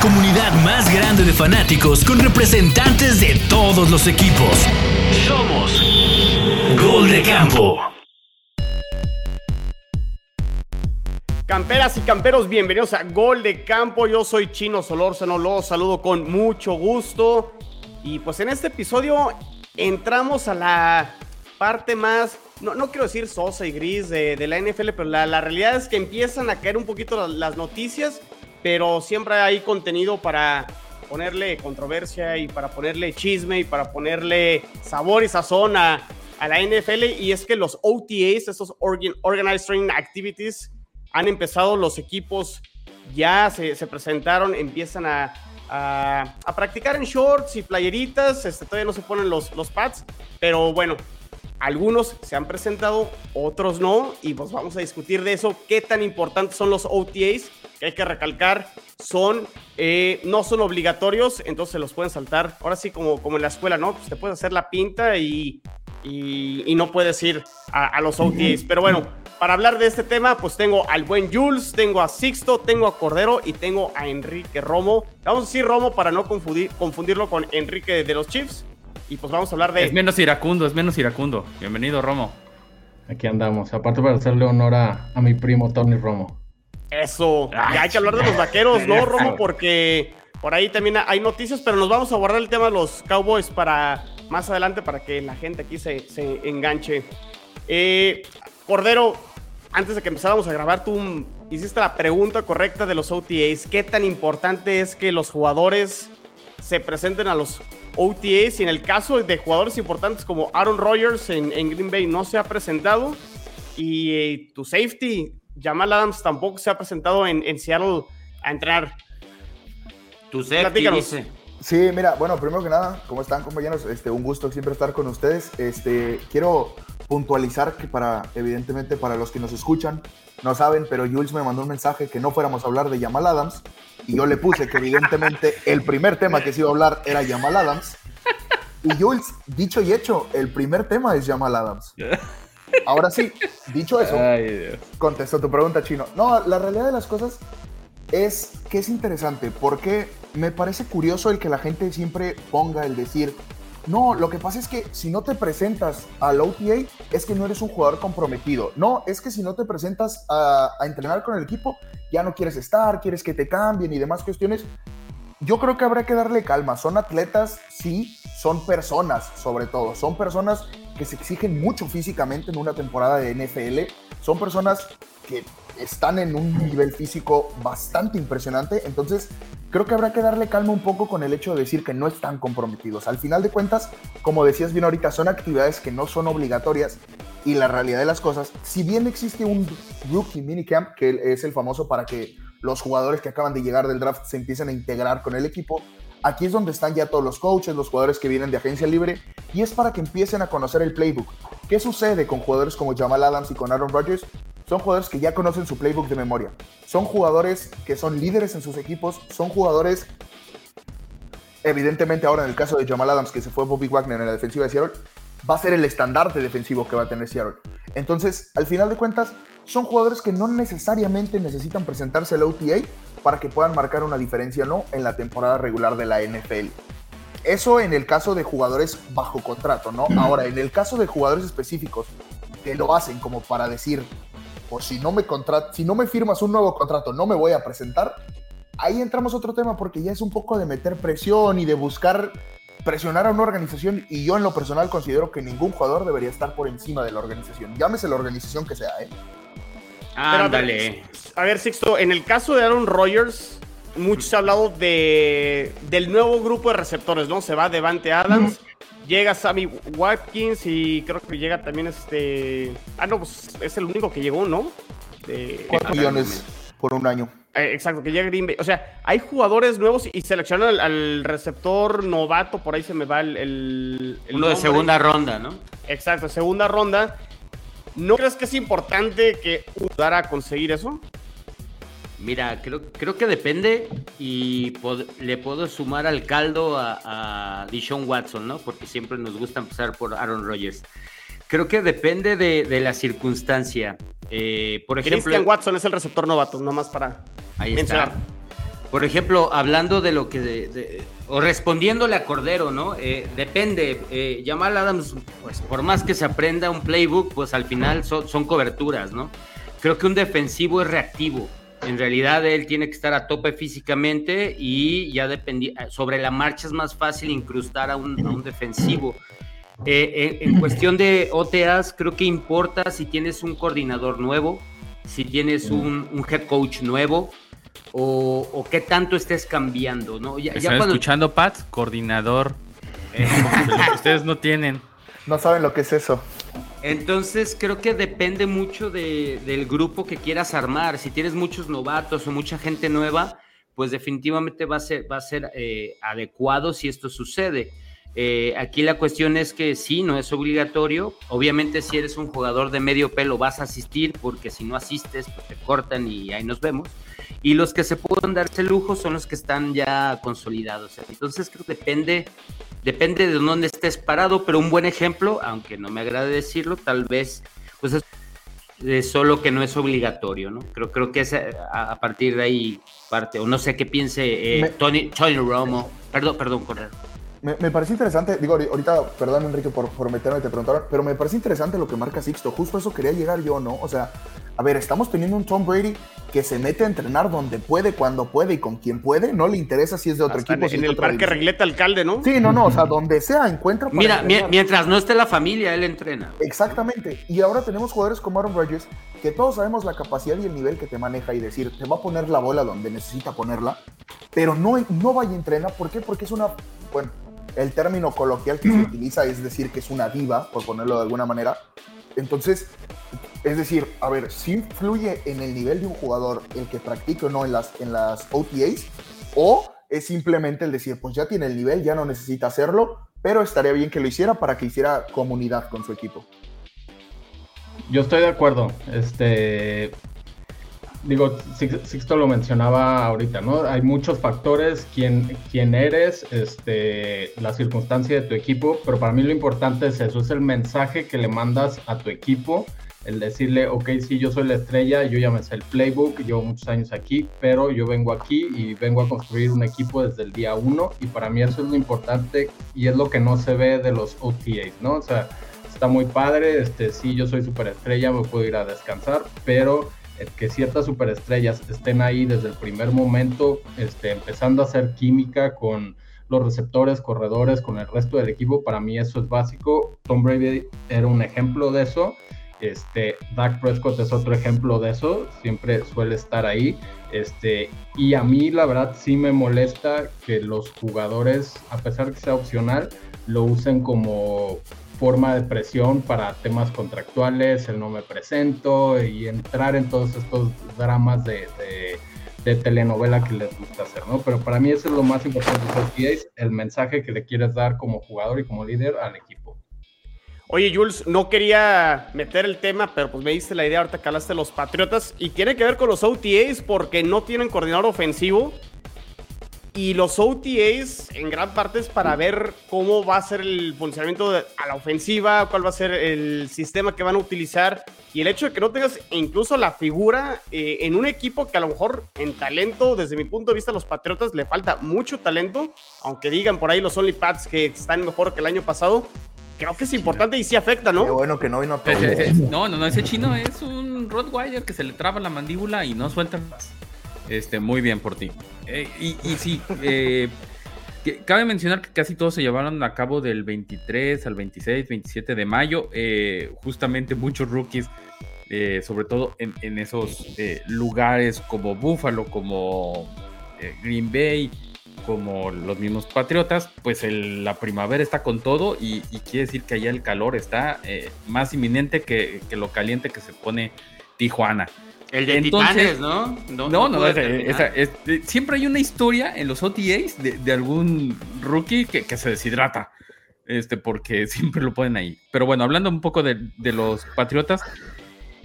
comunidad más grande de fanáticos con representantes de todos los equipos. Somos Gol de Campo. Camperas y camperos, bienvenidos a Gol de Campo. Yo soy Chino Solórzano, los saludo con mucho gusto. Y pues en este episodio entramos a la parte más, no, no quiero decir sosa y gris de, de la NFL, pero la, la, realidad es que empiezan a caer un poquito las noticias, pero siempre hay contenido para ponerle controversia y para ponerle chisme y para ponerle sabor y sazón a, la NFL. Y es que los OTAs, esos Organ, Organized Training Activities, han empezado los equipos, ya se, se presentaron, empiezan a, a, a, practicar en shorts y playeritas, este, todavía no se ponen los, los pads, pero bueno, algunos se han presentado, otros no, y pues vamos a discutir de eso, qué tan importantes son los OTAs, que hay que recalcar, son, eh, no son obligatorios, entonces se los pueden saltar, ahora sí como, como en la escuela, ¿no? Pues te puedes hacer la pinta y, y, y no puedes ir a, a los OTAs, pero bueno, para hablar de este tema, pues tengo al buen Jules, tengo a Sixto, tengo a Cordero y tengo a Enrique Romo. Vamos a decir Romo para no confundir, confundirlo con Enrique de los Chiefs. Y pues vamos a hablar de. Es menos iracundo, es menos iracundo. Bienvenido, Romo. Aquí andamos. Aparte para hacerle honor a, a mi primo Tony Romo. Eso. Ay, ya hay que hablar de los vaqueros, ¿no, Romo? Porque por ahí también hay noticias, pero nos vamos a guardar el tema de los Cowboys para más adelante para que la gente aquí se, se enganche. Eh, Cordero, antes de que empezáramos a grabar, tú hiciste la pregunta correcta de los OTAs. ¿Qué tan importante es que los jugadores se presenten a los OTAs? Y en el caso de jugadores importantes como Aaron Rodgers en, en Green Bay no se ha presentado. Y eh, tu safety, Jamal Adams, tampoco se ha presentado en, en Seattle a entrenar. Tu dice. Sí, mira, bueno, primero que nada, ¿cómo están compañeros? Este, un gusto siempre estar con ustedes. Este, quiero puntualizar que para, evidentemente, para los que nos escuchan, no saben, pero Jules me mandó un mensaje que no fuéramos a hablar de Jamal Adams y yo le puse que evidentemente el primer tema que se iba a hablar era Jamal Adams. Y Jules, dicho y hecho, el primer tema es Jamal Adams. Ahora sí, dicho eso, contesto tu pregunta, Chino. No, la realidad de las cosas es que es interesante porque me parece curioso el que la gente siempre ponga el decir, no, lo que pasa es que si no te presentas al OTA es que no eres un jugador comprometido. No, es que si no te presentas a, a, entrenar con el equipo ya no quieres estar, quieres que te cambien y demás cuestiones. Yo creo que habrá que darle calma. Son atletas, sí, son personas sobre todo. Son personas que se exigen mucho físicamente en una temporada de NFL. Son personas que están en un nivel físico bastante impresionante. Entonces, creo que habrá que darle calma un poco con el hecho de decir que no están comprometidos. Al final de cuentas, como decías bien ahorita, son actividades que no son obligatorias y la realidad de las cosas, si bien existe un rookie minicamp, que es el famoso para que los jugadores que acaban de llegar del draft se empiecen a integrar con el equipo, aquí es donde están ya todos los coaches, los jugadores que vienen de agencia libre, y es para que empiecen a conocer el playbook. ¿Qué sucede con jugadores como Jamal Adams y con Aaron Rodgers? Son jugadores que ya conocen su playbook de memoria. Son jugadores que son líderes en sus equipos. Son jugadores, evidentemente ahora en el caso de Jamal Adams, que se fue Bobby Wagner en la defensiva de Seattle, va a ser el estandarte defensivo que va a tener Seattle. Entonces, al final de cuentas, son jugadores que no necesariamente necesitan presentarse al OTA para que puedan marcar una diferencia no en la temporada regular de la NFL. Eso en el caso de jugadores bajo contrato, ¿no? Ahora, en el caso de jugadores específicos que lo hacen como para decir, pues si no me si no me firmas un nuevo contrato, no me voy a presentar. Ahí entramos a otro tema porque ya es un poco de meter presión y de buscar presionar a una organización y yo en lo personal considero que ningún jugador debería estar por encima de la organización. Llámese la organización que sea, ¿eh? Ándale. A ver, a ver, Sixto, en el caso de Aaron Rodgers, mucho se ha hablado de, del nuevo grupo de receptores, ¿no? Se va Devante Adams, mm. llega Sammy Watkins y creo que llega también este... Ah, no, pues es el único que llegó, ¿no? De... 4 millones por un año. Eh, exacto, que llega Green Bay. O sea, hay jugadores nuevos y seleccionan al, al, receptor novato, por ahí se me va el... el, el Uno nombre. de segunda ronda, ¿no? Exacto, segunda ronda. ¿No crees que es importante que ayudara a conseguir eso? Mira, creo, creo que depende y pod le puedo sumar al caldo a, a Dishon Watson, ¿no? Porque siempre nos gusta empezar por Aaron Rodgers. Creo que depende de, de la circunstancia. Eh, por ejemplo, Christian Watson es el receptor novato, nomás para ahí mencionar. Está. Por ejemplo, hablando de lo que, o respondiéndole a Cordero, ¿no? Eh, depende, eh, Jamal Adams, pues por más que se aprenda un playbook, pues al final son, son coberturas, ¿no? Creo que un defensivo es reactivo. En realidad él tiene que estar a tope físicamente y ya dependía, sobre la marcha es más fácil incrustar a un, a un defensivo. Eh, en, cuestión de OTAs, creo que importa si tienes un coordinador nuevo, si tienes un, un head coach nuevo, o, qué tanto estés cambiando, ¿no? Ya, ¿Están escuchando, Pat? Coordinador. Eh, ustedes no tienen. No saben lo que es eso. Entonces creo que depende mucho del grupo que quieras armar. Si tienes muchos novatos o mucha gente nueva, pues definitivamente va a ser, va a ser eh, adecuado si esto sucede. Eh, aquí la cuestión es que sí, no es obligatorio. Obviamente si eres un jugador de medio pelo vas a asistir porque si no asistes pues te cortan y ahí nos vemos. Y los que se pueden darse lujo son los que están ya consolidados. Entonces creo que depende, depende de dónde estés parado, pero un buen ejemplo, aunque no me agrade decirlo, tal vez pues es solo que no es obligatorio, ¿no? Creo, creo que es a, partir de ahí parte, o no sé qué piense eh, Tony, Tony Romo. Perdón, perdón, Correr. Me, parece interesante, digo, ahorita, perdón Enrique por, por meterme, te preguntaron, pero me parece interesante lo que marca Sixto, justo eso quería llegar yo, ¿no? O sea, a ver, estamos teniendo un Tom Brady que se mete a entrenar donde puede, cuando puede y con quien puede, no le interesa si es de otro equipo. En, si en el parque Regleta Alcalde, ¿no? Sí, no, no, o sea, donde sea encuentra. Mira, mientras no esté la familia, él entrena. Exactamente, y ahora tenemos jugadores como Aaron Rodgers, que todos sabemos la capacidad y el nivel que te maneja y decir, te va a poner la bola donde necesita ponerla, pero no, no vaya a entrenar, ¿por qué? Porque es una, bueno, el término coloquial que se utiliza es decir que es una diva, por ponerlo de alguna manera. Entonces, es decir, a ver, si influye en el nivel de un jugador el que practique o no en las, en las OTAs, o es simplemente el decir, pues ya tiene el nivel, ya no necesita hacerlo, pero estaría bien que lo hiciera para que hiciera comunidad con su equipo. Yo estoy de acuerdo. Este, digo, Sixto lo mencionaba ahorita, ¿no? Hay muchos factores, quién, quién eres, este, la circunstancia de tu equipo, pero para mí lo importante es eso, es el mensaje que le mandas a tu equipo, el decirle, ok, sí, yo soy la estrella, yo ya me sé el playbook, llevo muchos años aquí, pero yo vengo aquí y vengo a construir un equipo desde el día uno, y para mí eso es lo importante y es lo que no se ve de los OTAs, ¿no? O sea, está muy padre, este, sí, yo soy súper estrella, me puedo ir a descansar, pero que ciertas superestrellas estén ahí desde el primer momento, este, empezando a hacer química con los receptores, corredores, con el resto del equipo, para mí eso es básico. Tom Brady era un ejemplo de eso. Este, Dak Prescott es otro ejemplo de eso, siempre suele estar ahí. Este, y a mí la verdad sí me molesta que los jugadores, a pesar de que sea opcional, lo usen como forma de presión para temas contractuales, el no me presento y entrar en todos estos dramas de, telenovela que les gusta hacer, ¿no? Pero para mí eso es lo más importante los el mensaje que le quieres dar como jugador y como líder al equipo. Oye, Jules, no quería meter el tema, pero pues me diste la idea ahorita que hablaste los Patriotas y tiene que ver con los OTAs porque no tienen coordinador ofensivo y los OTAs en gran parte es para ver cómo va a ser el funcionamiento a la ofensiva, cuál va a ser el sistema que van a utilizar. Y el hecho de que no tengas incluso la figura eh, en un equipo que a lo mejor en talento, desde mi punto de vista, a los Patriotas le falta mucho talento, aunque digan por ahí los Only Pats que están mejor que el año pasado. Creo que es importante y sí afecta, ¿no? Qué bueno que no vino todo. no, no, no, ese chino es un Rottweiler que se le traba la mandíbula y no suelta más. Este, muy bien por ti. Eh, y, sí, eh, cabe mencionar que casi todos se llevaron a cabo del 23 al 26, 27 de mayo. Eh, justamente muchos rookies, sobre todo en, esos lugares como Buffalo, como Green Bay, como los mismos Patriotas, pues la primavera está con todo y, quiere decir que allá el calor está más inminente que, que lo caliente que se pone Tijuana. El de Entonces, ¿no? No, no, no, siempre hay una historia en los OTAs de, algún rookie que, se deshidrata, este, porque siempre lo ponen ahí. Pero bueno, hablando un poco de, los Patriotas,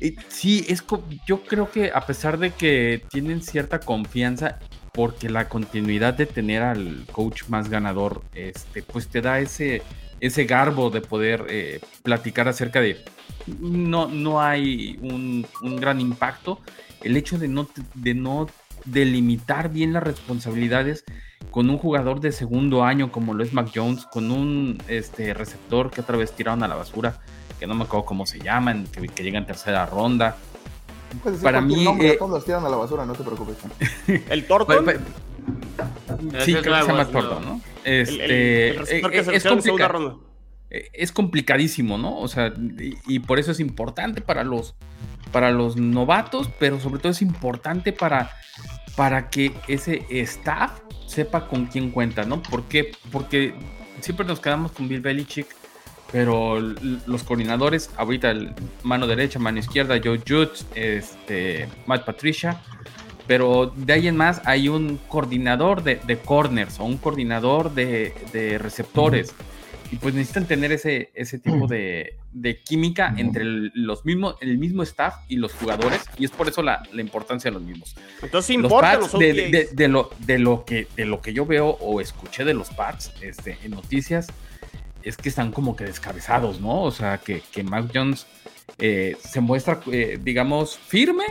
eh, sí, es, yo creo que a pesar de que tienen cierta confianza, porque la continuidad de tener al coach más ganador, este, pues te da ese, ese garbo de poder eh, platicar acerca de no, no hay un, gran impacto. El hecho de no, de no delimitar bien las responsabilidades con un jugador de segundo año como lo es Mac Jones, con un este, receptor que otra vez tiraron a la basura, que no me acuerdo cómo se llaman, que, que llega en tercera ronda. Para mí, nombre, eh, todos los tiran a la basura, no te preocupes. El Ese Sí, creo que se llama nuevo, es Este, el eh, que eh, se es, complica- ronda. eh, es complicadísimo, ¿no? O sea, y, y por eso es importante para los, para los novatos, pero sobre todo es importante para, para que ese staff sepa con quién cuenta, ¿no? ¿Por qué? Porque siempre nos quedamos con Bill Belichick, pero los coordinadores, ahorita el mano derecha, mano izquierda, Joe Judge, este, Matt Patricia, pero de ahí en más hay un coordinador de, de corners o un coordinador de, de receptores. Y pues necesitan tener ese, ese tipo de, de química entre el, los mismos, el mismo staff y los jugadores. Y es por eso la, la importancia de los mismos. Entonces importa los de- de lo, de, lo que, de lo que yo veo o escuché de los Pats este, en noticias, es que están como que descabezados, ¿no? O sea, que, que Mac Jones eh, se muestra, eh, digamos, firme,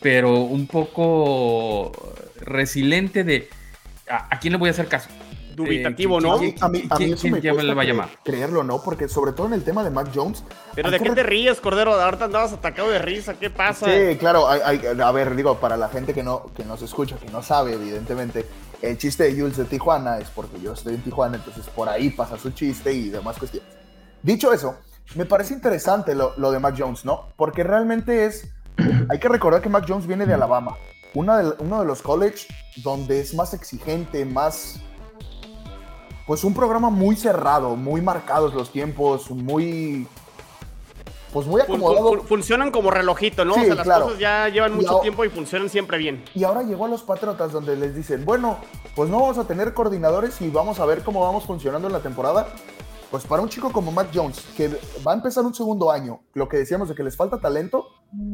pero un poco resiliente de a, a quién le voy a hacer caso. Dubitativo, Eh, ¿no? ¿quién- A mí, a mí ¿Quién- eso me cuesta le va a llamar? creerlo, ¿no? Porque sobre todo en el tema de Mac Jones. Pero ¿de qué te ríes, Cordero? Ahorita andabas atacado de risa. ¿Qué pasa? Sí, claro, hay- hay- a ver, digo, para la gente que no que nos escucha, que no sabe, evidentemente, el chiste de Jules de Tijuana es porque yo estoy en Tijuana, entonces por ahí pasa su chiste y demás cuestiones. Dicho eso, me parece interesante lo, lo de Mac Jones, ¿no? Porque realmente es, hay que recordar que Mac Jones viene de Alabama, una de- uno de los college donde es más exigente, más, pues un programa muy cerrado, muy marcados los tiempos, muy, pues muy acomodado. fun- funcionan como relojito, ¿no? Sí, o sea, las claro. cosas ya llevan mucho tiempo y funcionan siempre bien. Y ahora llegó a los Patriotas donde les dicen, bueno, pues no vamos a tener coordinadores y vamos a ver cómo vamos funcionando en la temporada. Pues para un chico como Matt Jones, que va a empezar un segundo año, lo que decíamos de que les falta talento,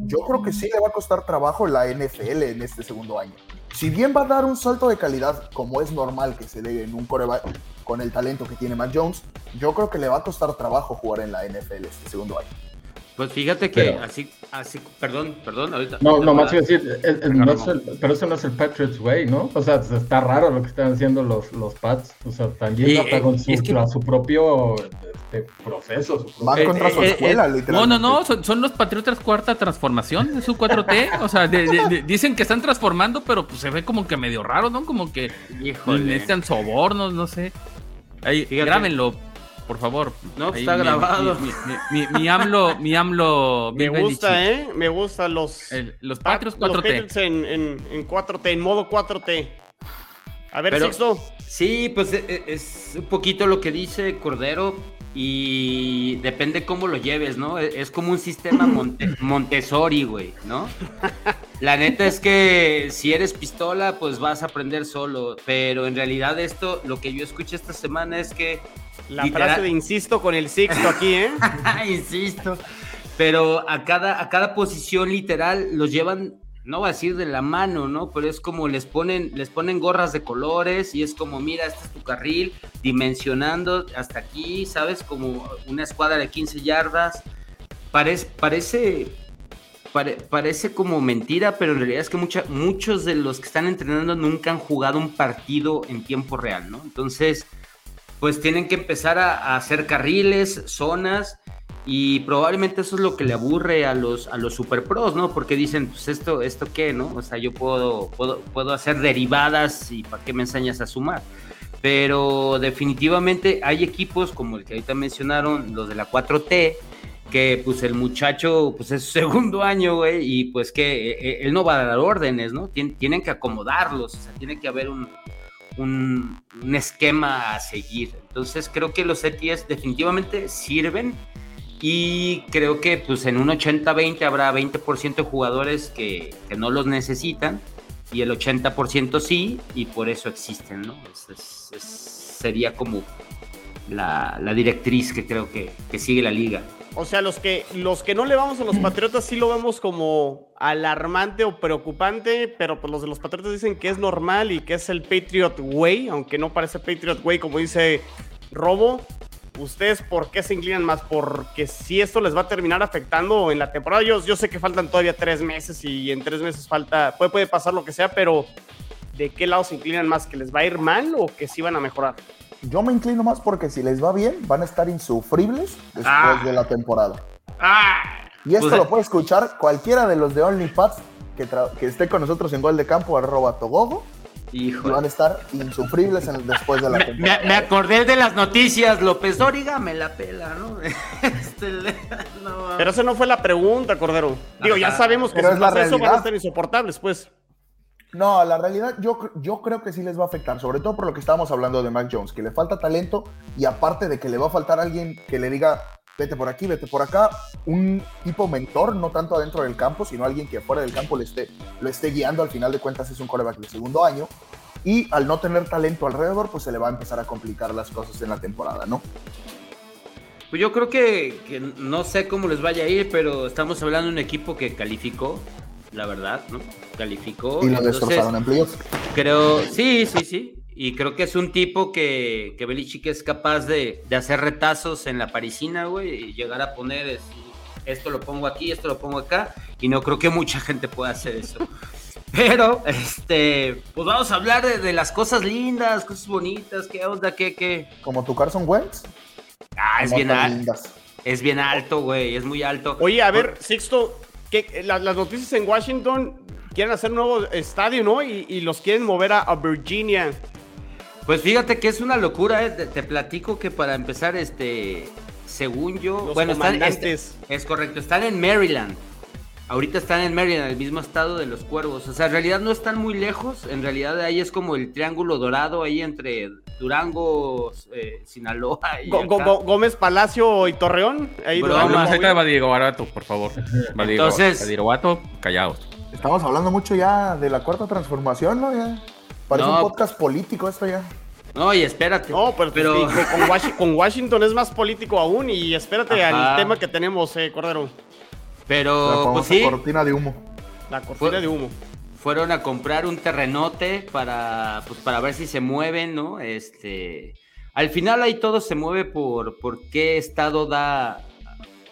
yo creo que sí le va a costar trabajo la NFL en este segundo año. Si bien va a dar un salto de calidad, como es normal que se dé en un coreback con el talento que tiene Matt Jones, yo creo que le va a costar trabajo jugar en la NFL este segundo año. Pues fíjate que Pero- así, así, perdón, perdón, ahorita. No, no más a decir, el- no es el- pero eso no es el Patriots Way, ¿no? O sea, está raro lo que están haciendo los, los Pats. O sea, también Y, hasta eh, con su, es que- a su propio este, proceso. Su propio- Eh, contra eh, su eh, escuela, eh, literalmente. No, no, no, son, son los Patriotas cuarta transformación de su 4T. O sea, de- de- de- dicen que están transformando, pero pues se ve como que medio raro, ¿no? Como que Híjole. necesitan sobornos, no sé. Ahí, grábenlo, por favor. No, pues Ahí está mi- grabado. Mi, mi- mi- mi AMLO, mi AMLO. Me gusta. ¿eh? Me gustan los, El- los Pat- Patriots los 4T. Patriots en, en, en 4T, en modo 4T. A ver, Pero- Sixto. Sí, pues e- e- es un poquito lo que dice Cordero y depende cómo lo lleves, ¿no? E- Es como un sistema Monte- Montessori, güey, ¿no? La neta es que si eres pistola, pues vas a aprender solo, pero en realidad esto, lo que yo escuché esta semana es que... La literal- frase de insisto con el Sixto aquí, ¿eh? Insisto. Pero a cada, a cada posición literal los llevan, no voy a decir de la mano, ¿no? Pero es como les ponen, les ponen gorras de colores y es como, mira, este es tu carril, dimensionando hasta aquí, ¿sabes? Como una escuadra de 15 yardas. Parece, parece, pare- parece como mentira, pero en realidad es que mucha- muchos de los que están entrenando nunca han jugado un partido en tiempo real, ¿no? Entonces, pues tienen que empezar a, hacer carriles, zonas, y probablemente eso es lo que le aburre a los, a los super pros, ¿no? Porque dicen, pues esto, esto qué, ¿no? O sea, yo puedo, puedo, puedo hacer derivadas y ¿para qué me enseñas a sumar? Pero definitivamente hay equipos como el que ahorita mencionaron, los de la 4T, que pues el muchacho pues es su segundo año, güey, y pues que eh, eh, él no va a dar órdenes, ¿no? Tien- tienen que acomodarlos, o sea, tiene que haber un, un, esquema a seguir. Entonces creo que los ETS definitivamente sirven y creo que pues en un 80-20 habrá 20% de jugadores que, no los necesitan y el 80% sí y por eso existen, ¿no? Sería como la, directriz que creo que sigue la liga. O sea, los que, los que no le vamos a los Patriotas sí lo vemos como alarmante o preocupante, pero pues los de los Patriotas dicen que es normal y que es el Patriot Way, aunque no parece Patriot Way como dice Robo. ¿Ustedes por qué se inclinan más? Porque si esto les va a terminar afectando en la temporada. Yo, yo sé que faltan todavía tres meses y en tres meses falta, puede, puede pasar lo que sea, pero ¿de qué lado se inclinan más? ¿Que les va a ir mal o que sí van a mejorar? Yo me inclino más porque si les va bien, van a estar insufribles después Ah. de la temporada. ¡Ah! Y esto Pues, lo puede escuchar cualquiera de los de OnlyFans que, esté con nosotros en Gol de Campo, arroba Togogo, y van a estar insufribles en- después de la temporada. me- me acordé de las noticias, López Dóriga me la pela, ¿no? Este, no, Pero esa no fue la pregunta, Cordero. Digo, ya sabemos que Pero si es la eso van a estar insoportables, pues. No, la realidad yo, yo creo que sí les va a afectar, sobre todo por lo que estábamos hablando de Mac Jones, que le falta talento y aparte de que le va a faltar alguien que le diga, vete por aquí, vete por acá, un tipo mentor, no tanto adentro del campo, sino alguien que fuera del campo esté, lo esté guiando, al final de cuentas es un coreback de segundo año, y al no tener talento alrededor, pues se le va a empezar a complicar las cosas en la temporada, ¿no? Pues yo creo que, que no sé cómo les vaya a ir, pero estamos hablando de un equipo que calificó, la verdad, ¿no? Calificó. Y lo entonces, destrozaron en playoffs. Creo, sí, sí, sí. Y creo que es un tipo que, que Belichick es capaz de, de hacer retazos en la parisina, güey, y llegar a poner es- esto lo pongo aquí, esto lo pongo acá, y no creo que mucha gente pueda hacer eso. Pero, este, pues vamos a hablar de, de las cosas lindas, cosas bonitas, qué onda, qué, qué. Como tu Carson Wentz. Ah, es bien, tan al- lindas. es bien alto, güey, es muy alto. Oye, a ver, Sixto, que las, las noticias en Washington quieren hacer un nuevo estadio, ¿no? Y, y los quieren mover a, a Virginia. Pues fíjate que es una locura, ¿eh? te, te platico que para empezar, este, según yo, Los bueno, están, este- es correcto, están en Maryland. Ahorita están en Maryland, el mismo estado de los cuervos. O sea, en realidad no están muy lejos. En realidad ahí es como el triángulo dorado ahí entre Durango, eh, Sinaloa y Go- Go- acá. Go- Gómez Palacio y Torreón. Ahí Bro, Habla más cerca de Badiraguato, por favor. Entonces- Badiraguato, callaos. Estamos hablando mucho ya de la cuarta transformación, ¿no? Ya. Parece No. un podcast político esto ya. No, y espérate. No, pero, con, con Washi- con Washington es más político aún. Y espérate Ajá. al tema que tenemos, eh, Cordero. la pero famosa pues sí, cortina de humo. La cortina Fue- de humo. Fueron a comprar un terrenote para, pues, para ver si se mueven, ¿no? Este, al final ahí todo se mueve por, por qué estado da,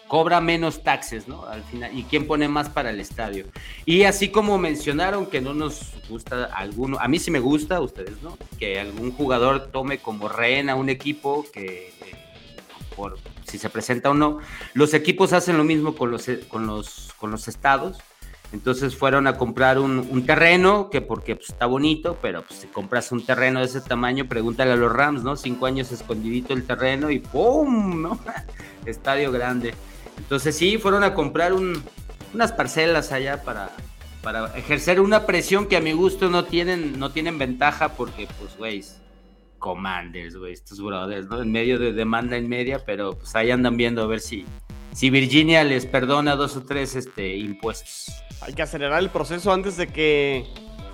cobra menos taxes, ¿no? Al final, y quién pone más para el estadio. Y así como mencionaron que no nos gusta alguno, a mí sí me gusta, ustedes, ¿no? Que algún jugador tome como rehén a un equipo que, eh, por si se presenta o no, los equipos hacen lo mismo con los, con los, con los estados. Entonces fueron a comprar un, terreno que porque pues, está bonito, pero pues si compras un terreno de ese tamaño, pregúntale a los Rams, ¿no? Cinco años escondidito el terreno y ¡pum! ¿no? Estadio grande. Entonces sí, fueron a comprar un- unas parcelas allá para, para ejercer una presión que a mi gusto no tienen, no tienen ventaja porque pues, güey, commanders, güey, estos brothers, ¿no? En medio de demanda en media, pero pues ahí andan viendo a ver si, si Virginia les perdona dos o tres este, impuestos. Hay que acelerar el proceso antes de que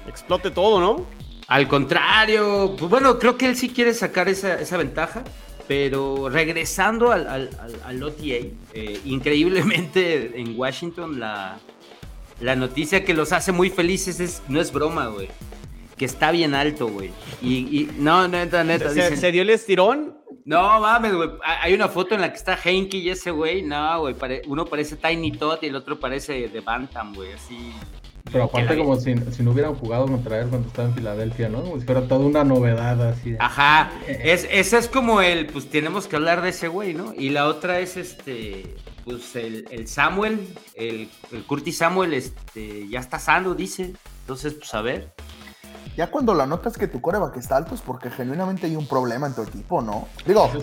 explote todo, ¿no? Al contrario, pues bueno, creo que él sí quiere sacar esa, esa ventaja, pero regresando al, al, al- OTA, eh, increíblemente en Washington la, la noticia que los hace muy felices es, no es broma, güey, que está bien alto, güey. Y, y- no, neta, neta, Se, dicen, se dio el estirón. No mames, güey, hay una foto en la que está Henke y ese güey, no, güey, pare- uno parece Tiny Tot y el otro parece de Bantam, güey, así... Pero aparte como si, si no hubieran jugado contra él cuando estaba en Filadelfia, ¿no? Como si fuera toda una novedad así. Ajá, es, ese es como el, pues tenemos que hablar de ese güey, ¿no? Y la otra es este, pues el, el Samuel, el, el Curtis Samuel, este, ya está sano, dice. Entonces, pues a ver. Ya cuando la notas que tu coreback está alto es porque genuinamente hay un problema en tu equipo, ¿no? Digo, No, que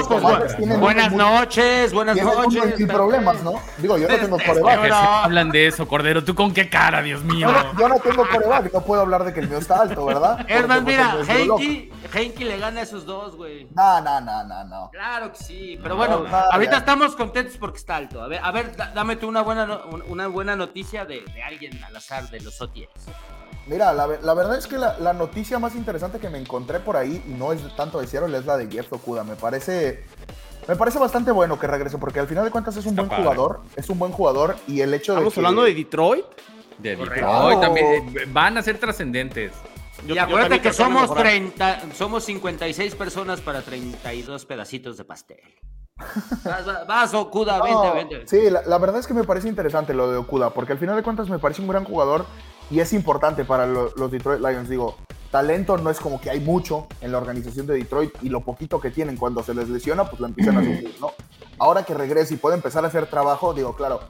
los pues, bu- buenas noches, buenas noches. sin problemas, ¿no? Digo, yo no tengo Este, coreback. Pero- Hablan de eso, Cordero. ¿Tú con qué cara, Dios mío? Yo no, yo no tengo coreback, no puedo hablar de que el mío está alto, ¿verdad? Herman, pues, mira, el mío es de loco. Henke, Henke le gana a esos dos, güey. No, no, no, no, no. Claro que sí, pero No, bueno, no, ahorita ya. estamos contentos porque está alto. A ver, a ver, da- dame tú una buena, no- una buena noticia de, de alguien al azar de los OTS. Mira, la, ve- la verdad es que la, la noticia más interesante que me encontré por ahí, y no es tanto de Seattle, es la de Jeff Okuda. Me parece, me parece bastante bueno que regrese, porque al final de cuentas es un Está buen padre. jugador, es un buen jugador, y el hecho Estamos de que... hablando de Detroit. De. Detroit también. eh, Van a ser trascendentes. Yo- y acuérdate que somos mejorar. 30, somos 56 personas para 32 pedacitos de pastel. Vas, vas, vas, Okuda, No, vente, vente. Sí, la, la verdad es que me parece interesante lo de Okuda, porque al final de cuentas me parece un gran jugador y es importante para lo- los Detroit Lions. Digo, talento no es como que hay mucho en la organización de Detroit y lo poquito que tienen cuando se les lesiona, pues lo empiezan a sufrir, ¿no? Ahora que regrese y puede empezar a hacer trabajo, digo, claro,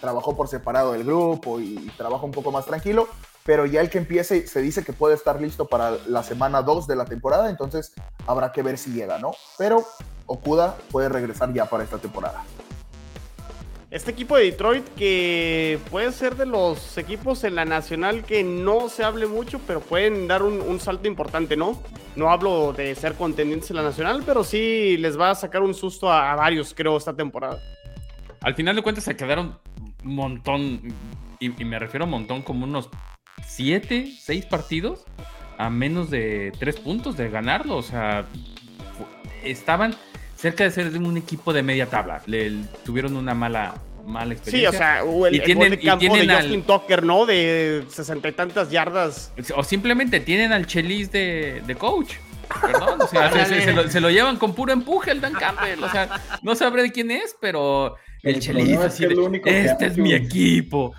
trabajó por separado del grupo y, y trabaja un poco más tranquilo, pero ya el que empiece se dice que puede estar listo para la semana 2 de la temporada, entonces habrá que ver si llega, ¿no? Pero Okuda puede regresar ya para esta temporada. Este equipo de Detroit que puede ser de los equipos en la nacional que no se hable mucho, pero pueden dar un, salto importante, ¿no? No hablo de ser contendientes en la nacional, pero sí les va a sacar un susto a, varios, creo, esta temporada. Al final de cuentas se quedaron un montón, y, me refiero a un montón, como unos 7, 6 partidos a menos de 3 puntos de ganarlo. O sea, estaban cerca de ser un equipo de media tabla. Le, tuvieron una mala, mala Sí, experiencia. o sea, hubo el, Y el tienen- gol de y campo tienen de al- Justin Tucker, ¿no? De sesenta y tantas yardas. O simplemente tienen al Chelis de, de coach. Perdón, o sea, se, se- se lo, se lo llevan con puro empuje el Dan Campbell. O sea, no sabré de quién es, pero el, El Chelis así es de, este es mi equipo.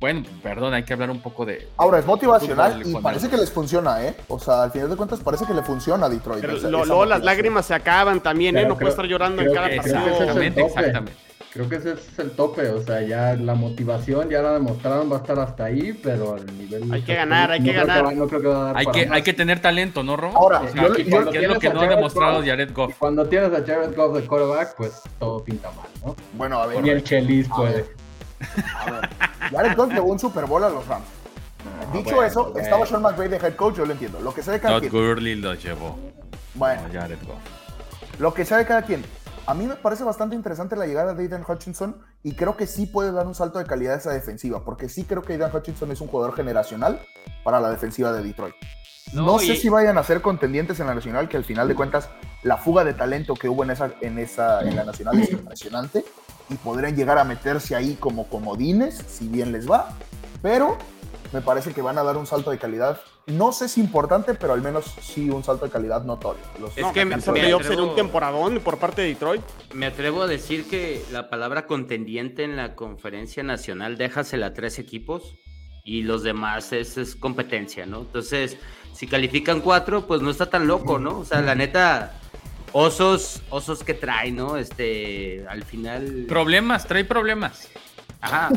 Bueno, perdón, hay que hablar un poco de. Ahora es motivacional y parece que les funciona, ¿eh? O sea, al final de cuentas parece que le funciona a Detroit. Pero esa- lo- esa luego las lágrimas se acaban también, ¿eh? No puede estar llorando en cada partido. creo que ese es el Exactamente, tope. exactamente. Creo que ese es el tope, o sea, ya la motivación ya la demostraron, va a estar hasta ahí, pero al nivel... Hay que ganar, hay que ganar. va- no creo que va a dar Hay que, hay que tener talento, ¿no, Ro? Ahora, O sea, yo- que- yo- que es lo que no ha demostrado Goff. Jared Goff. cuando tienes a Jared Goff de quarterback, pues todo pinta mal, ¿no? Bueno, a ver. Y el Chelis puede. A ver. Jared Goff llevó un Super Bowl a los Rams. Dicho bueno, eso, bueno. estaba Sean McVay de head coach, yo lo entiendo. Lo que sea de cada Todd quien. Gurley lo llevó. Bueno, No, Jared Goff. lo que sea de cada quien. A mí me parece bastante interesante la llegada de Aiden Hutchinson y creo que sí puede dar un salto de calidad a esa defensiva, porque sí creo que Aiden Hutchinson es un jugador generacional para la defensiva de Detroit. No, No, sé y- si vayan a ser contendientes en la nacional, que al final de cuentas la fuga de talento que hubo en esa, en esa, en la nacional es impresionante y podrían llegar a meterse ahí como comodines, si bien les va, pero me parece que van a dar un salto de calidad. No sé si importante, pero al menos sí un salto de calidad notorio. Los- Es No, que me- a me playoffs en atrevo- un temporadón por parte de Detroit. Me atrevo a decir que la palabra contendiente en la conferencia nacional déjasela a tres equipos y los demás es, es competencia, ¿no? Entonces, si califican cuatro, pues no está tan loco, ¿no? O sea, la neta, osos, osos que trae, ¿no? Este, al final. Problemas, trae problemas. Ajá.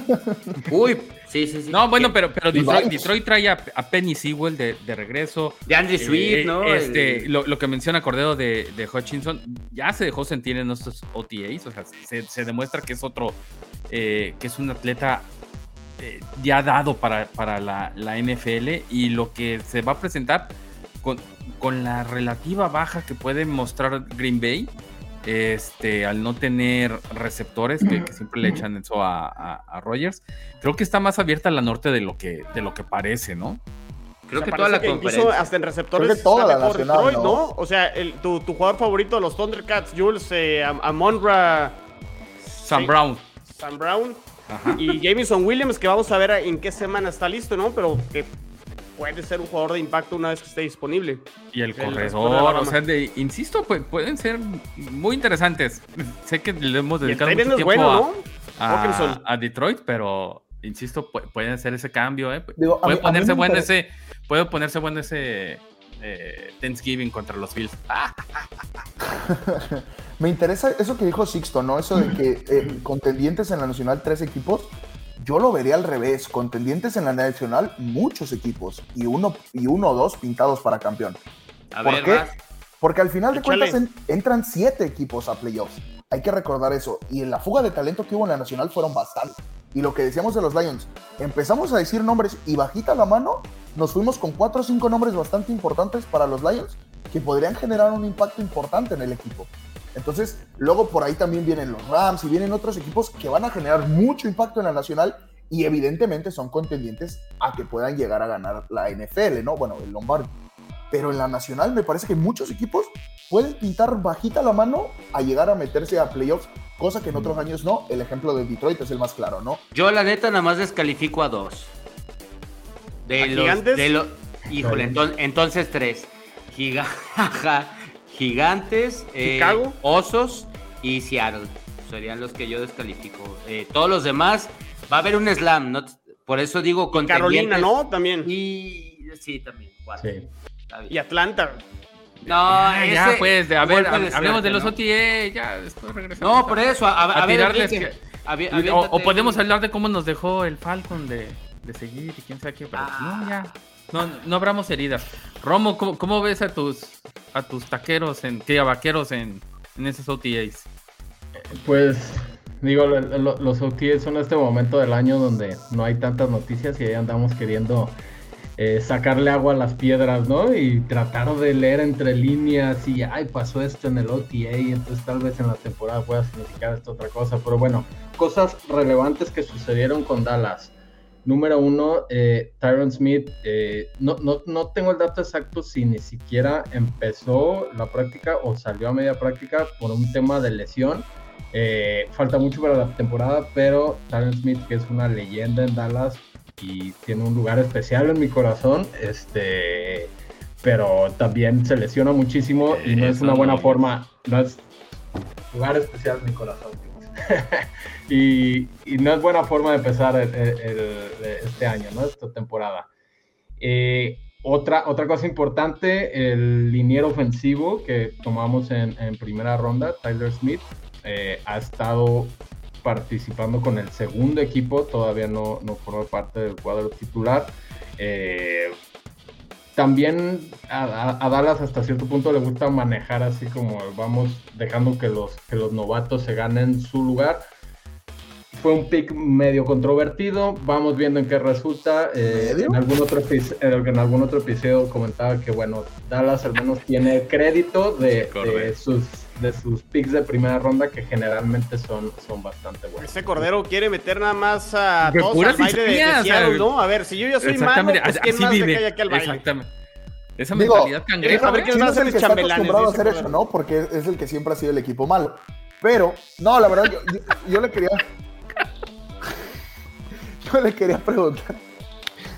Uy, sí, sí, sí. No, bueno, pero, pero Detroit, trae a, a Penny Sewell de, de regreso. De Andy Eh, ¿no? Este, El- lo, lo que menciona Cordero de, de Hutchinson, ya se dejó sentir en estos OTAs, o sea, se, se demuestra que es otro, eh, que es un atleta eh, ya dado para, para la, la NFL y lo que se va a presentar con, con la relativa baja que puede mostrar Green Bay, este, al no tener receptores, que, que siempre le echan eso a, a, a Rogers, creo que está más abierta a la norte de lo que, de lo que parece, ¿no? creo O sea, que toda la parece incluso hasta en receptores Creo que toda está la mejor Detroit, ¿no? ¿no? O sea, el- tu, tu jugador favorito de los Thundercats, Jules, eh, Am- Amonra Sam Sí. Brown. Sam Brown Ajá. y Jameson Williams, que vamos a ver en qué semana está listo, ¿no? Pero que puede ser un jugador de impacto una vez que esté disponible. Y el corredor, o sea, de- insisto, pu- pueden ser muy interesantes. Sé que le hemos dedicado mucho tiempo bueno, a, ¿no? a- Detroit, pero insisto, pu- pueden hacer ese cambio, ¿eh? Digo, puede mí- ponerse bueno ese, puede ponerse bueno ese eh, Thanksgiving contra los Bills. Me interesa eso que dijo Sixto, ¿no? Eso de que eh, contendientes en la nacional tres equipos. Yo lo vería al revés. Contendientes en la nacional muchos equipos y uno, y uno o dos pintados para campeón. A ¿Por ver, qué? vas. Porque al final de cuentas en- entran siete equipos a playoffs. Hay que recordar eso. Y en la fuga de talento que hubo en la nacional fueron bastantes. Y lo que decíamos de los Lions, empezamos a decir nombres y bajita la mano, nos fuimos con cuatro o cinco nombres bastante importantes para los Lions que podrían generar un impacto importante en el equipo. Entonces, luego por ahí también vienen los Rams y vienen otros equipos que van a generar mucho impacto en la nacional y evidentemente son contendientes a que puedan llegar a ganar la NFL, ¿no? Bueno, el Lombardi. Pero en la nacional me parece que muchos equipos pueden pintar bajita la mano a llegar a meterse a playoffs, cosa que en otros años no. El ejemplo de Detroit es el más claro, ¿no? Yo, la neta, nada más descalifico a dos. De ¿A los, Gigantes? de lo- Híjole, enton- entonces tres. Giga- gigantes, eh, Chicago. Osos y Seattle. Serían los que yo descalifico. Eh, todos los demás, va a haber un slam, ¿no? Por eso digo Carolina, contendientes. ¿no? También. Y sí, también. Sí. Y Atlanta. No, Ah, ya, ese pues, de- a ver, hablemos de los ¿no? OTA, ya, después regresamos. No, por eso, a, a- A a ver, Enrique, que- O, o podemos hablar de cómo nos dejó el Falcon de, de seguir y quién sabe qué, pero Ah. no, ya. No, no abramos heridas. Romo, ¿cómo, cómo ves a tus a tus taqueros en a vaqueros en, en esos OTAs? Pues digo, lo- lo- los OTAs son este momento del año donde no hay tantas noticias y ahí andamos queriendo eh, sacarle agua a las piedras, ¿no? Y tratar de leer entre líneas y, ay, pasó esto en el OTA, entonces tal vez en la temporada pueda significar esto otra cosa. Pero bueno, cosas relevantes que sucedieron con Dallas. Número uno, eh, Tyron Smith, eh, no, no, no tengo el dato exacto si ni siquiera empezó la práctica o salió a media práctica por un tema de lesión. Eh, falta mucho para la temporada, pero Tyron Smith, que es una leyenda en Dallas y tiene un lugar especial en mi corazón, este, pero también se lesiona muchísimo y no es una buena forma, no es lugar especial en mi corazón. y, no es buena forma de empezar este año, ¿no? Esta temporada. Eh, otra, otra cosa importante, el liniero ofensivo que tomamos en, en primera ronda, Tyler Smith, eh, ha estado participando con el segundo equipo, todavía no, no forma parte del cuadro titular. Eh, también a, a- a Dallas hasta cierto punto le gusta manejar así como vamos dejando que los, que los novatos se ganen su lugar. Fue un pick medio controvertido, vamos viendo en qué resulta. Eh, en, algún otro, epi- en algún otro episodio comentaba que bueno, Dallas al menos tiene crédito de, sus, de sus picks de primera ronda que generalmente son, son bastante buenos. Ese Cordero quiere meter nada más a De todos al baile de, de sinfonía, o sea, Seattle, ¿no? A ver, si yo ya soy malo, pues así ¿quién más vive. hay aquí al baile? Exactamente. Esa Digo, mentalidad cangreja. a ver quién ser el que está acostumbrado a hacer eso, ¿no? Porque es el que siempre ha sido el equipo malo. Pero, no, la verdad, yo, yo- yo le quería. Yo le quería preguntar.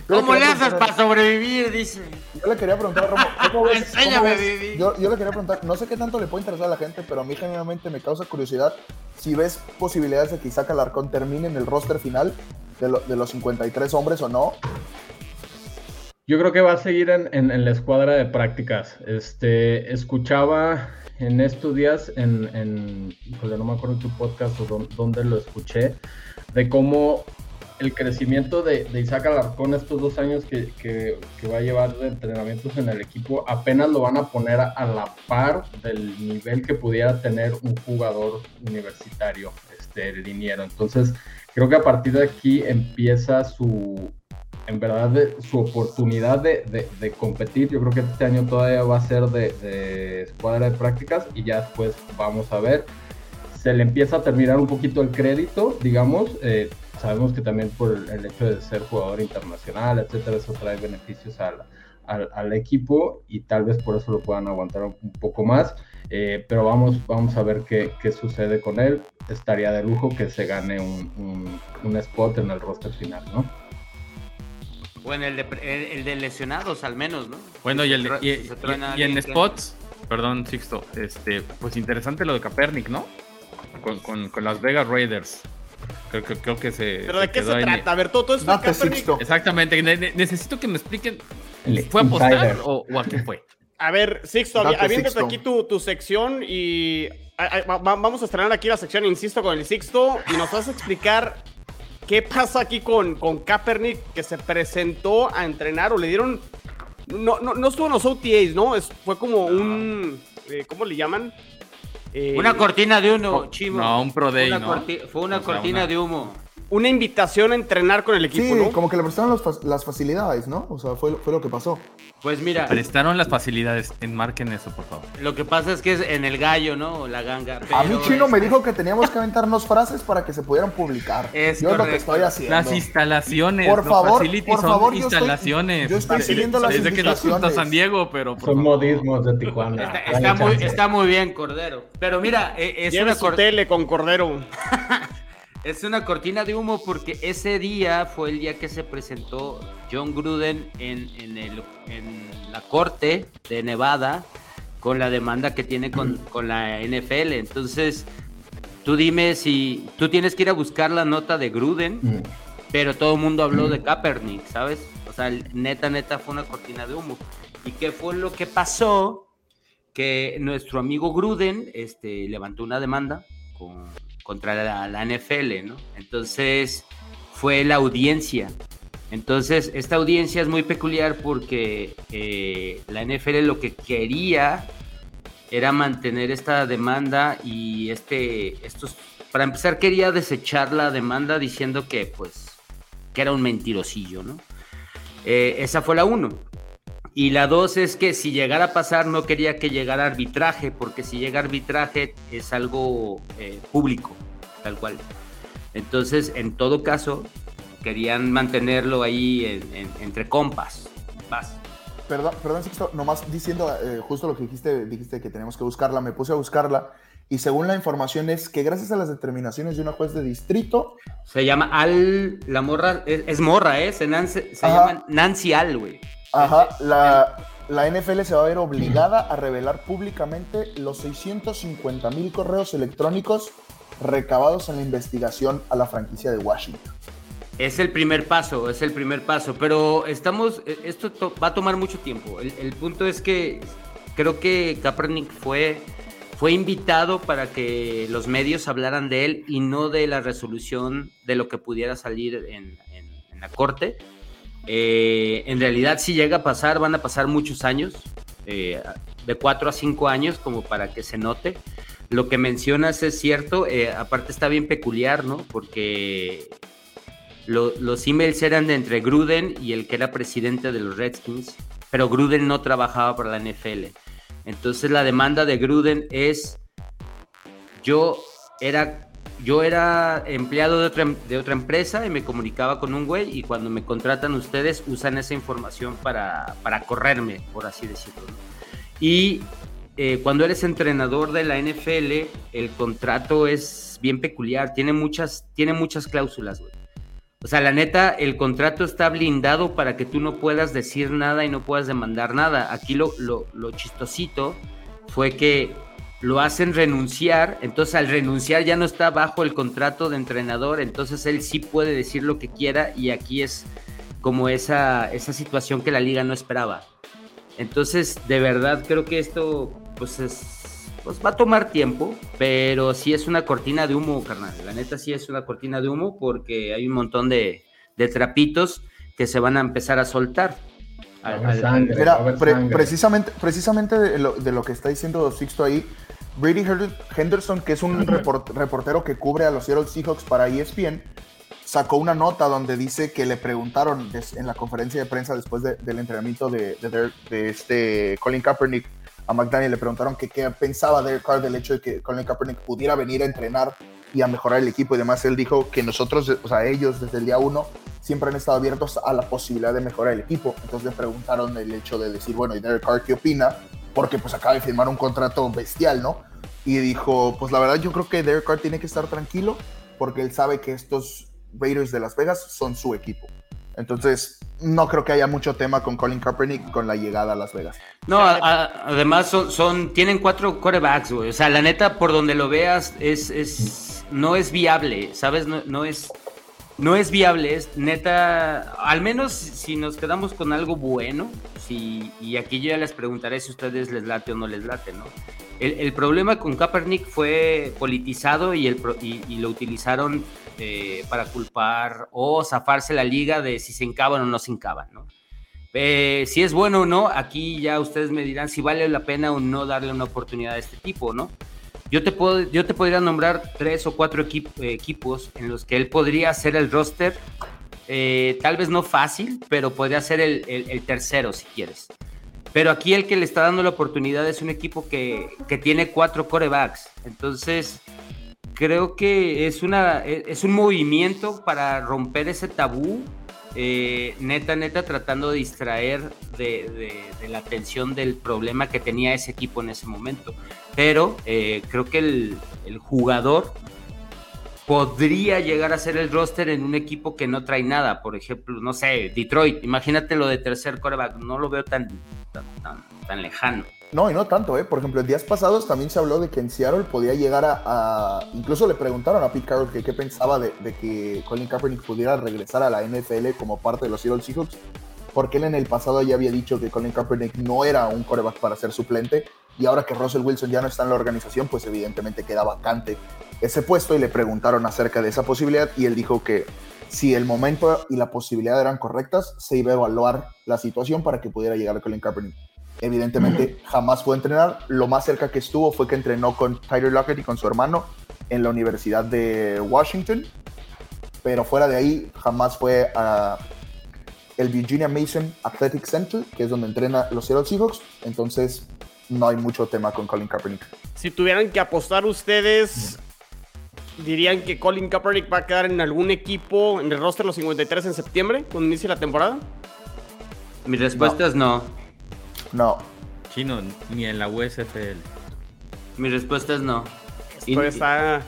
¿Cómo le haces para sobrevivir? Dice. Yo le quería preguntar a Romo, ¿cómo ves- Enséñame, cómo ves? Yo, yo le quería preguntar, no sé qué tanto le puede interesar a la gente, pero a mí genuinamente me causa curiosidad si ves posibilidades de que Isaac Alarcón termine en el roster final de, lo- de los 53 hombres o no. Yo creo que va a seguir en, en- en la escuadra de prácticas. Este, escuchaba en estos días, en, en híjole, no me acuerdo en qué podcast o dón- dónde lo escuché, de cómo el crecimiento de, de Isaac Alarcón estos dos años que, va a llevar de entrenamientos en el equipo, apenas lo van a poner a, la par del nivel que pudiera tener un jugador universitario, este, liniero. Entonces, creo que a partir de aquí empieza su, en verdad su oportunidad de, de- competir. Yo creo que este año todavía va a ser de escuadra de prácticas y ya después vamos a ver. Se le empieza a terminar un poquito el crédito, digamos. eh, sabemos que también por el, hecho de ser jugador internacional, etcétera, eso trae beneficios al, al, al equipo y tal vez por eso lo puedan aguantar un, un poco más. eh, pero vamos, vamos a ver qué, qué sucede con él. Estaría de lujo que se gane un, un- un spot en el roster final, ¿no? O en el de, el, el de lesionados, al menos, ¿no? Bueno, y, el, tra- y, en spots, perdón, Sixto, este, pues interesante lo de Kaepernick, ¿no? Con, con, con las Vegas Raiders. Creo, que creo que se. ¿Pero de se qué se ahí. trata? A ver, todo, todo esto Kaepernick- Sixto. Exactamente, ne- ne- necesito que me expliquen. ¿Fue a apostar o, o a qué fue? A ver, Sixto, aviéntate Sixto. aquí tu, tu sección y a- a- vamos a estrenar aquí la sección, insisto, con el Sixto y nos vas a explicar qué pasa aquí con, con Kaepernick que se presentó a entrenar o le dieron... No, no, no estuvo en los OTAs, ¿no? Es- fue como un... eh, ¿Cómo le llaman? Eh, Una cortina de humo, No, Chimo. no, un Pro Day, ¿no? Fue una O sea, cortina una- de humo. Una invitación a entrenar con el equipo, Sí, ¿no? como que le prestaron los las facilidades, ¿no? O sea, fue, fue lo que pasó. Pues mira, Prestaron las facilidades. Enmarquen eso, por favor. lo que pasa es que es en el gallo, ¿no? La ganga. A mí Chino me dijo que teníamos que aventarnos frases para que se pudieran publicar. Es yo es lo que estoy haciendo. Las instalaciones, Por favor, por son yo estoy- instalaciones. yo estoy siguiendo las Desde que nos gusta. San Diego, pero por Son favor. modismos de Tijuana. Está, está muy, chance. está muy bien, Cordero. Pero mira, eh, es Lleve una, cor- tele con Cordero. Es una cortina de humo porque ese día fue el día que se presentó John Gruden en, en, el, en la corte de Nevada con la demanda que tiene con, con, la NFL. Entonces, tú dime si tú tienes que ir a buscar la nota de Gruden, mm. pero todo el mundo habló de Kaepernick, ¿sabes? O sea, neta, neta fue una cortina de humo. ¿Y qué fue lo que pasó? Que nuestro amigo Gruden este, levantó una demanda con contra la, NFL, ¿no? Entonces fue la audiencia. Entonces, esta audiencia es muy peculiar porque eh, la NFL lo que quería era mantener esta demanda y este, estos, para empezar quería desechar la demanda diciendo que pues, que era un mentirosillo, ¿no? Eh, esa fue la uno. Y la dos es que si llegara a pasar, no quería que llegara arbitraje, porque si llega arbitraje es algo eh, público, tal cual. Entonces, en todo caso, querían mantenerlo ahí entre compas. Vas. Perdón, perdón, Sixto, nomás diciendo eh, justo lo que dijiste, dijiste que tenemos que buscarla, me puse a buscarla y según la información es que gracias a las determinaciones de una juez de distrito... Se llama Al, la morra, es, morra, ¿eh? Se, se llama Nancy Al, güey. Ajá, la, la, NFL se va a ver obligada a revelar públicamente los 650 mil correos electrónicos recabados en la investigación a la franquicia de Washington. Es el primer paso, es el primer paso, pero estamos, e, esto va a tomar mucho tiempo. El, punto es que creo que Kaepernick fue, fue invitado para que los medios hablaran de él y no de la resolución de lo que pudiera salir en, en la corte eh, en realidad, si llega a pasar, van a pasar muchos años, eh, de cuatro a cinco años, como para que se note. Lo que mencionas es cierto, eh, aparte está bien peculiar, ¿no? Porque los emails eran de entre Gruden y el que era presidente de los Redskins, pero Gruden no trabajaba para la NFL. Entonces la demanda de Gruden es, yo era yo era empleado de otra, de otra empresa y me comunicaba con un güey y cuando me contratan ustedes usan esa información para, para correrme, por así decirlo. Y eh, cuando eres entrenador de la NFL, el contrato es bien peculiar, tiene muchas, tiene muchas cláusulas, güey. O sea, la neta, el contrato está blindado para que tú no puedas decir nada y no puedas demandar nada. Aquí lo, lo, lo chistosito fue que lo hacen renunciar, entonces al renunciar ya no está bajo el contrato de entrenador, entonces él sí puede decir lo que quiera y aquí es como esa, esa situación que la liga no esperaba. Entonces, de verdad creo que esto pues es, pues va a tomar tiempo, pero sí es una cortina de humo, carnal. La neta sí es una cortina de humo porque hay un montón de, trapitos que se van a empezar a soltar. precisamente, precisamente de lo, de lo, que está diciendo Sixto ahí, Brady Henderson, que es un reportero que cubre a los Seattle Seahawks para ESPN, sacó una nota donde dice que le preguntaron en la conferencia de prensa después del entrenamiento de, este Colin Kaepernick a McDaniel, le preguntaron que qué pensaba Derek Carr del hecho de que Colin Kaepernick pudiera venir a entrenar y a mejorar el equipo y demás. Él dijo que nosotros, o sea, ellos desde el día uno siempre han estado abiertos a la posibilidad de mejorar el equipo. Entonces le preguntaron el hecho de decir, bueno, ¿y Derek Carr qué opina? Porque pues acaba de firmar un contrato bestial, ¿no? Y dijo, pues la verdad yo creo que Derek Carr tiene que estar tranquilo porque él sabe que estos Raiders de Las Vegas son su equipo. Entonces, no creo que haya mucho tema con Colin Kaepernick con la llegada a Las Vegas. No, además son, son, tienen cuatro quarterbacks, güey. O sea, la neta, por donde lo veas, es, es no es viable, ¿sabes? No, no, es, no es viable, es neta, al menos si nos quedamos con algo bueno, si, y aquí yo ya les preguntaré si ustedes les late o no les late, ¿no? El, problema con Kaepernick fue politizado y, el, y, lo utilizaron eh, para culpar o zafarse la liga de si se encaban o no se encaban, ¿no? Eh, si es bueno o no, aquí ya ustedes me dirán si vale la pena o no darle una oportunidad a este tipo, ¿no? Yo te, puedo, yo te podría nombrar tres o cuatro equipos en los que él podría hacer el roster, eh, tal vez no fácil, pero podría ser el, tercero si quieres. Pero aquí el que le está dando la oportunidad es un equipo que, tiene cuatro corebacks. Entonces, creo que es, una, es un movimiento para romper ese tabú. Eh, neta, neta, tratando de distraer de, la atención del problema que tenía ese equipo en ese momento. Pero eh, creo que el, jugador podría llegar a ser el roster en un equipo que no trae nada. Por ejemplo, no sé, Detroit. Imagínate lo de tercer coreback. No lo veo tan, tan, tan, lejano. No, y no tanto, ¿eh? Por ejemplo, en días pasados también se habló de que en Seattle podía llegar a... a- incluso le preguntaron a Pete Carroll que qué pensaba de, de que Colin Kaepernick pudiera regresar a la NFL como parte de los Seattle Seahawks, porque él en el pasado ya había dicho que Colin Kaepernick no era un coreback para ser suplente, y ahora que Russell Wilson ya no está en la organización, pues evidentemente queda vacante ese puesto, y le preguntaron acerca de esa posibilidad, y él dijo que si el momento y la posibilidad eran correctas, se iba a evaluar la situación para que pudiera llegar a Colin Kaepernick. Evidentemente jamás fue a entrenar. Lo más cerca que estuvo fue que entrenó con Tyler Lockett y con su hermano en la Universidad de Washington. Pero fuera de ahí jamás fue a el Virginia Mason Athletic Center, que es donde entrena los Seattle Seahawks. Entonces no hay mucho tema con Colin Kaepernick. Si tuvieran que apostar ustedes, dirían que Colin Kaepernick va a quedar en algún equipo en el roster los 53 en septiembre, cuando inicie la temporada. Mi respuesta es no. No. Chino, ni en la USFL. Mi respuesta es no. Esto In- está...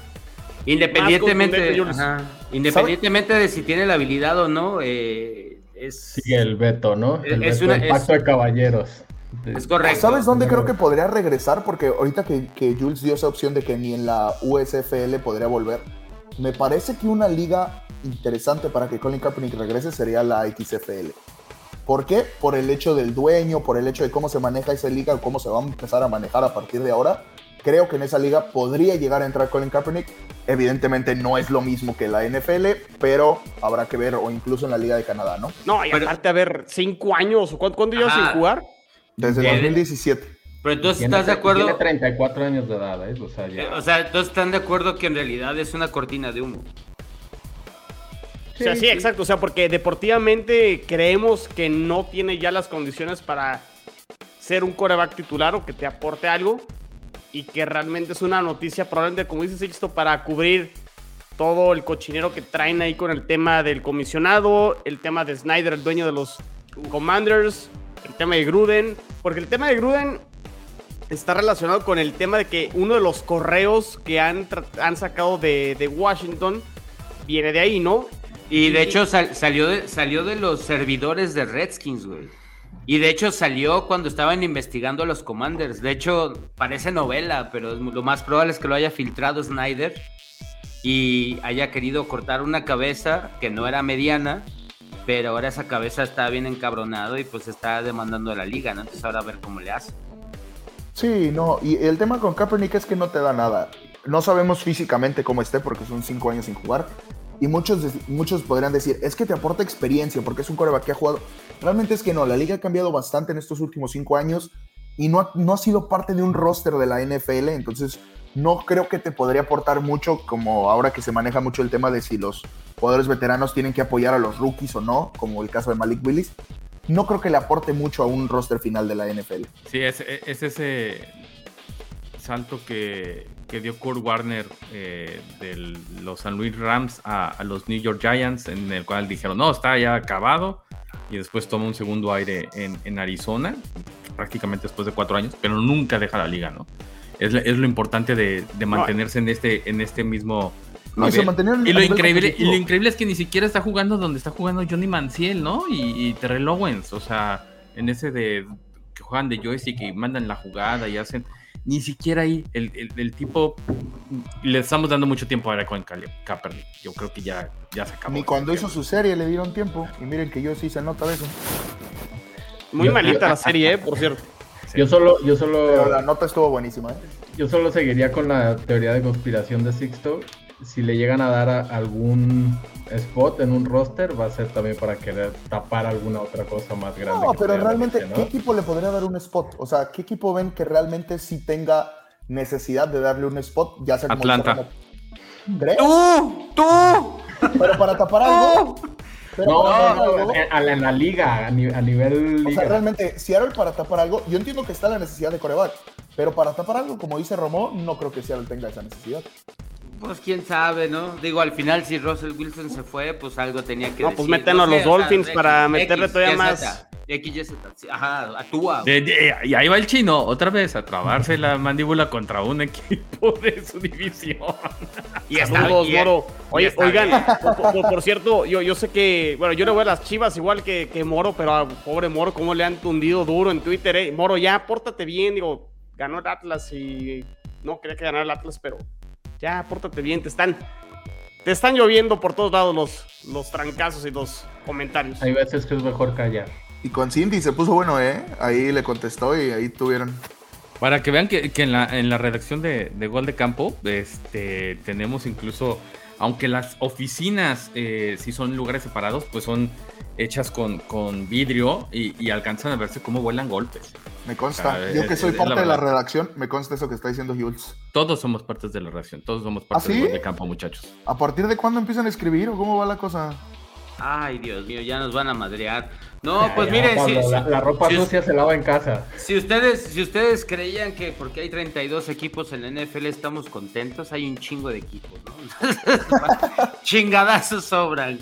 Independientemente, ajá, de si tiene la habilidad o no, eh, es, Sigue el veto, ¿no? El Es veto una- es- pacto de caballeros. Es correcto. ¿Sabes dónde creo que podría regresar? Porque ahorita que, que Jules dio esa opción de que ni en la USFL podría volver, me parece que una liga interesante para que Colin Kaepernick regrese sería la XFL. ¿Por qué? Por el hecho del dueño, por el hecho de cómo se maneja esa liga, cómo se va a empezar a manejar a partir de ahora. Creo que en esa liga podría llegar a entrar Colin Kaepernick. Evidentemente no es lo mismo que la NFL, pero habrá que ver, o incluso en la Liga de Canadá, ¿no? No, y aparte, a ver, cinco años, ¿o cuánto, cuánto llevas sin jugar? Desde Tiene- 2017. Pero entonces Tiene- estás de acuerdo, Tiene 34 años de edad, ¿eh? O sea, ya. O sea, entonces están de acuerdo que en realidad es una cortina de humo. o sea, sí, exacto. O sea, porque deportivamente creemos que no tiene ya las condiciones para ser un coreback titular o que te aporte algo. Y que realmente es una noticia, probablemente, como dices, esto para cubrir todo el cochinero que traen ahí con el tema del comisionado, el tema de Snyder, el dueño de los Commanders, el tema de Gruden. Porque el tema de Gruden está relacionado con el tema de que uno de los correos que han, han sacado de, de Washington viene de ahí, ¿no? Y de hecho sal- salió, de, salió de los servidores de Redskins, güey. Y de hecho salió cuando estaban investigando a los Commanders. De hecho, parece novela, pero lo más probable es que lo haya filtrado Snyder y haya querido cortar una cabeza que no era mediana, pero ahora esa cabeza está bien encabronado y pues está demandando a la liga, ¿no? Entonces ahora a ver cómo le hace. Sí, no, y el tema con Kaepernick es que no te da nada. No sabemos físicamente cómo esté porque son cinco años sin jugar. Y muchos, muchos podrían decir, es que te aporta experiencia porque es un coreback que ha jugado. Realmente es que no, la liga ha cambiado bastante en estos últimos cinco años y no ha, no ha sido parte de un roster de la NFL, entonces no creo que te podría aportar mucho como ahora que se maneja mucho el tema de si los jugadores veteranos tienen que apoyar a los rookies o no, como el caso de Malik Willis. No creo que le aporte mucho a un roster final de la NFL. Sí, es, es ese salto que, que dio Kurt Warner eh, de los San Luis Rams a, a los New York Giants, en el cual dijeron, no, está ya acabado. Y después toma un segundo aire en, en Arizona, prácticamente después de cuatro años, pero nunca deja la liga, ¿no? Es, la- es lo importante de, de mantenerse en, este, en este mismo No, y Y lo, increíble, y lo increíble es que ni siquiera está jugando donde está jugando Johnny Manziel, ¿no? Y, y Terrell Owens, o sea, en ese de que juegan de joystick y mandan la jugada y hacen. Ni siquiera ahí el, el- el tipo le estamos dando mucho tiempo ahora con Caleb Kaepernick. Yo creo que ya, ya se acabó. Ni cuando hizo su serie le dieron tiempo. Y miren que yo sí se nota de eso. Muy malita la serie, ¿eh? Por cierto. Yo solo, yo Pero la solo, nota estuvo buenísima. ¿eh? yo solo seguiría con la teoría de conspiración de Sixto. Si le llegan a dar a- algún spot en un roster, va a ser también para querer tapar alguna otra cosa más grande. No, pero realmente, ¿qué equipo le podría dar un spot? O sea, ¿qué equipo ven que realmente sí tenga necesidad de darle un spot? Ya sea como Atlanta. ¡Tú! ¡Tú! Pero para tapar algo. Pero No, para no, tapar no, algo, a la, en la liga, a, ni- a nivel O liga. sea, realmente, Seattle para tapar algo, yo entiendo que está la necesidad de coreback, pero para tapar algo, como dice Romo, no creo que Seattle tenga esa necesidad. Pues quién sabe, ¿no? Digo, al final si Russell Wilson se fue, pues algo tenía que No, decir. pues meten a los o sea, Dolphins X, para meterle todavía más- Z, XYZ, ajá, actúa. De- de- y ahí va el chino, otra vez, a trabarse la mandíbula contra un equipo de su división. Y está Saludos, bien, Moro. Oye, está oigan, bien. por, por- por cierto, yo, yo sé que, bueno, yo le voy a las chivas igual que, que Moro, pero a pobre Moro, cómo le han tundido duro en Twitter, eh. Moro, ya, pórtate bien, digo, ganó el Atlas y no quería que ganara el Atlas, pero ya, pórtate bien, te están, te están lloviendo por todos lados los, los trancazos y los comentarios. Hay veces que es mejor callar. Y con Cindy se puso bueno, ¿eh? Ahí le contestó y ahí tuvieron. Para que vean que, que en, la, en la redacción de, de Gol de Campo, este, tenemos incluso, aunque las oficinas eh, sí son lugares separados, pues son hechas con, con vidrio y, y alcanzan a verse cómo vuelan golpes. Me consta. Ah, Yo que soy es parte la de la redacción, me consta eso que está diciendo Jules. Todos somos partes de la redacción, todos somos parte ¿Ah, sí? Gol de Campo, muchachos. ¿A partir de cuándo empiezan a escribir o cómo va la cosa? Ay, Dios mío, ya nos van a madrear. No, pues Ya, miren, si, la, la ropa si- sucia se lava en casa. si ustedes, si ustedes creían que porque hay 32 equipos en la NFL estamos contentos, hay un chingo de equipos, ¿no? Chingadazos sobran.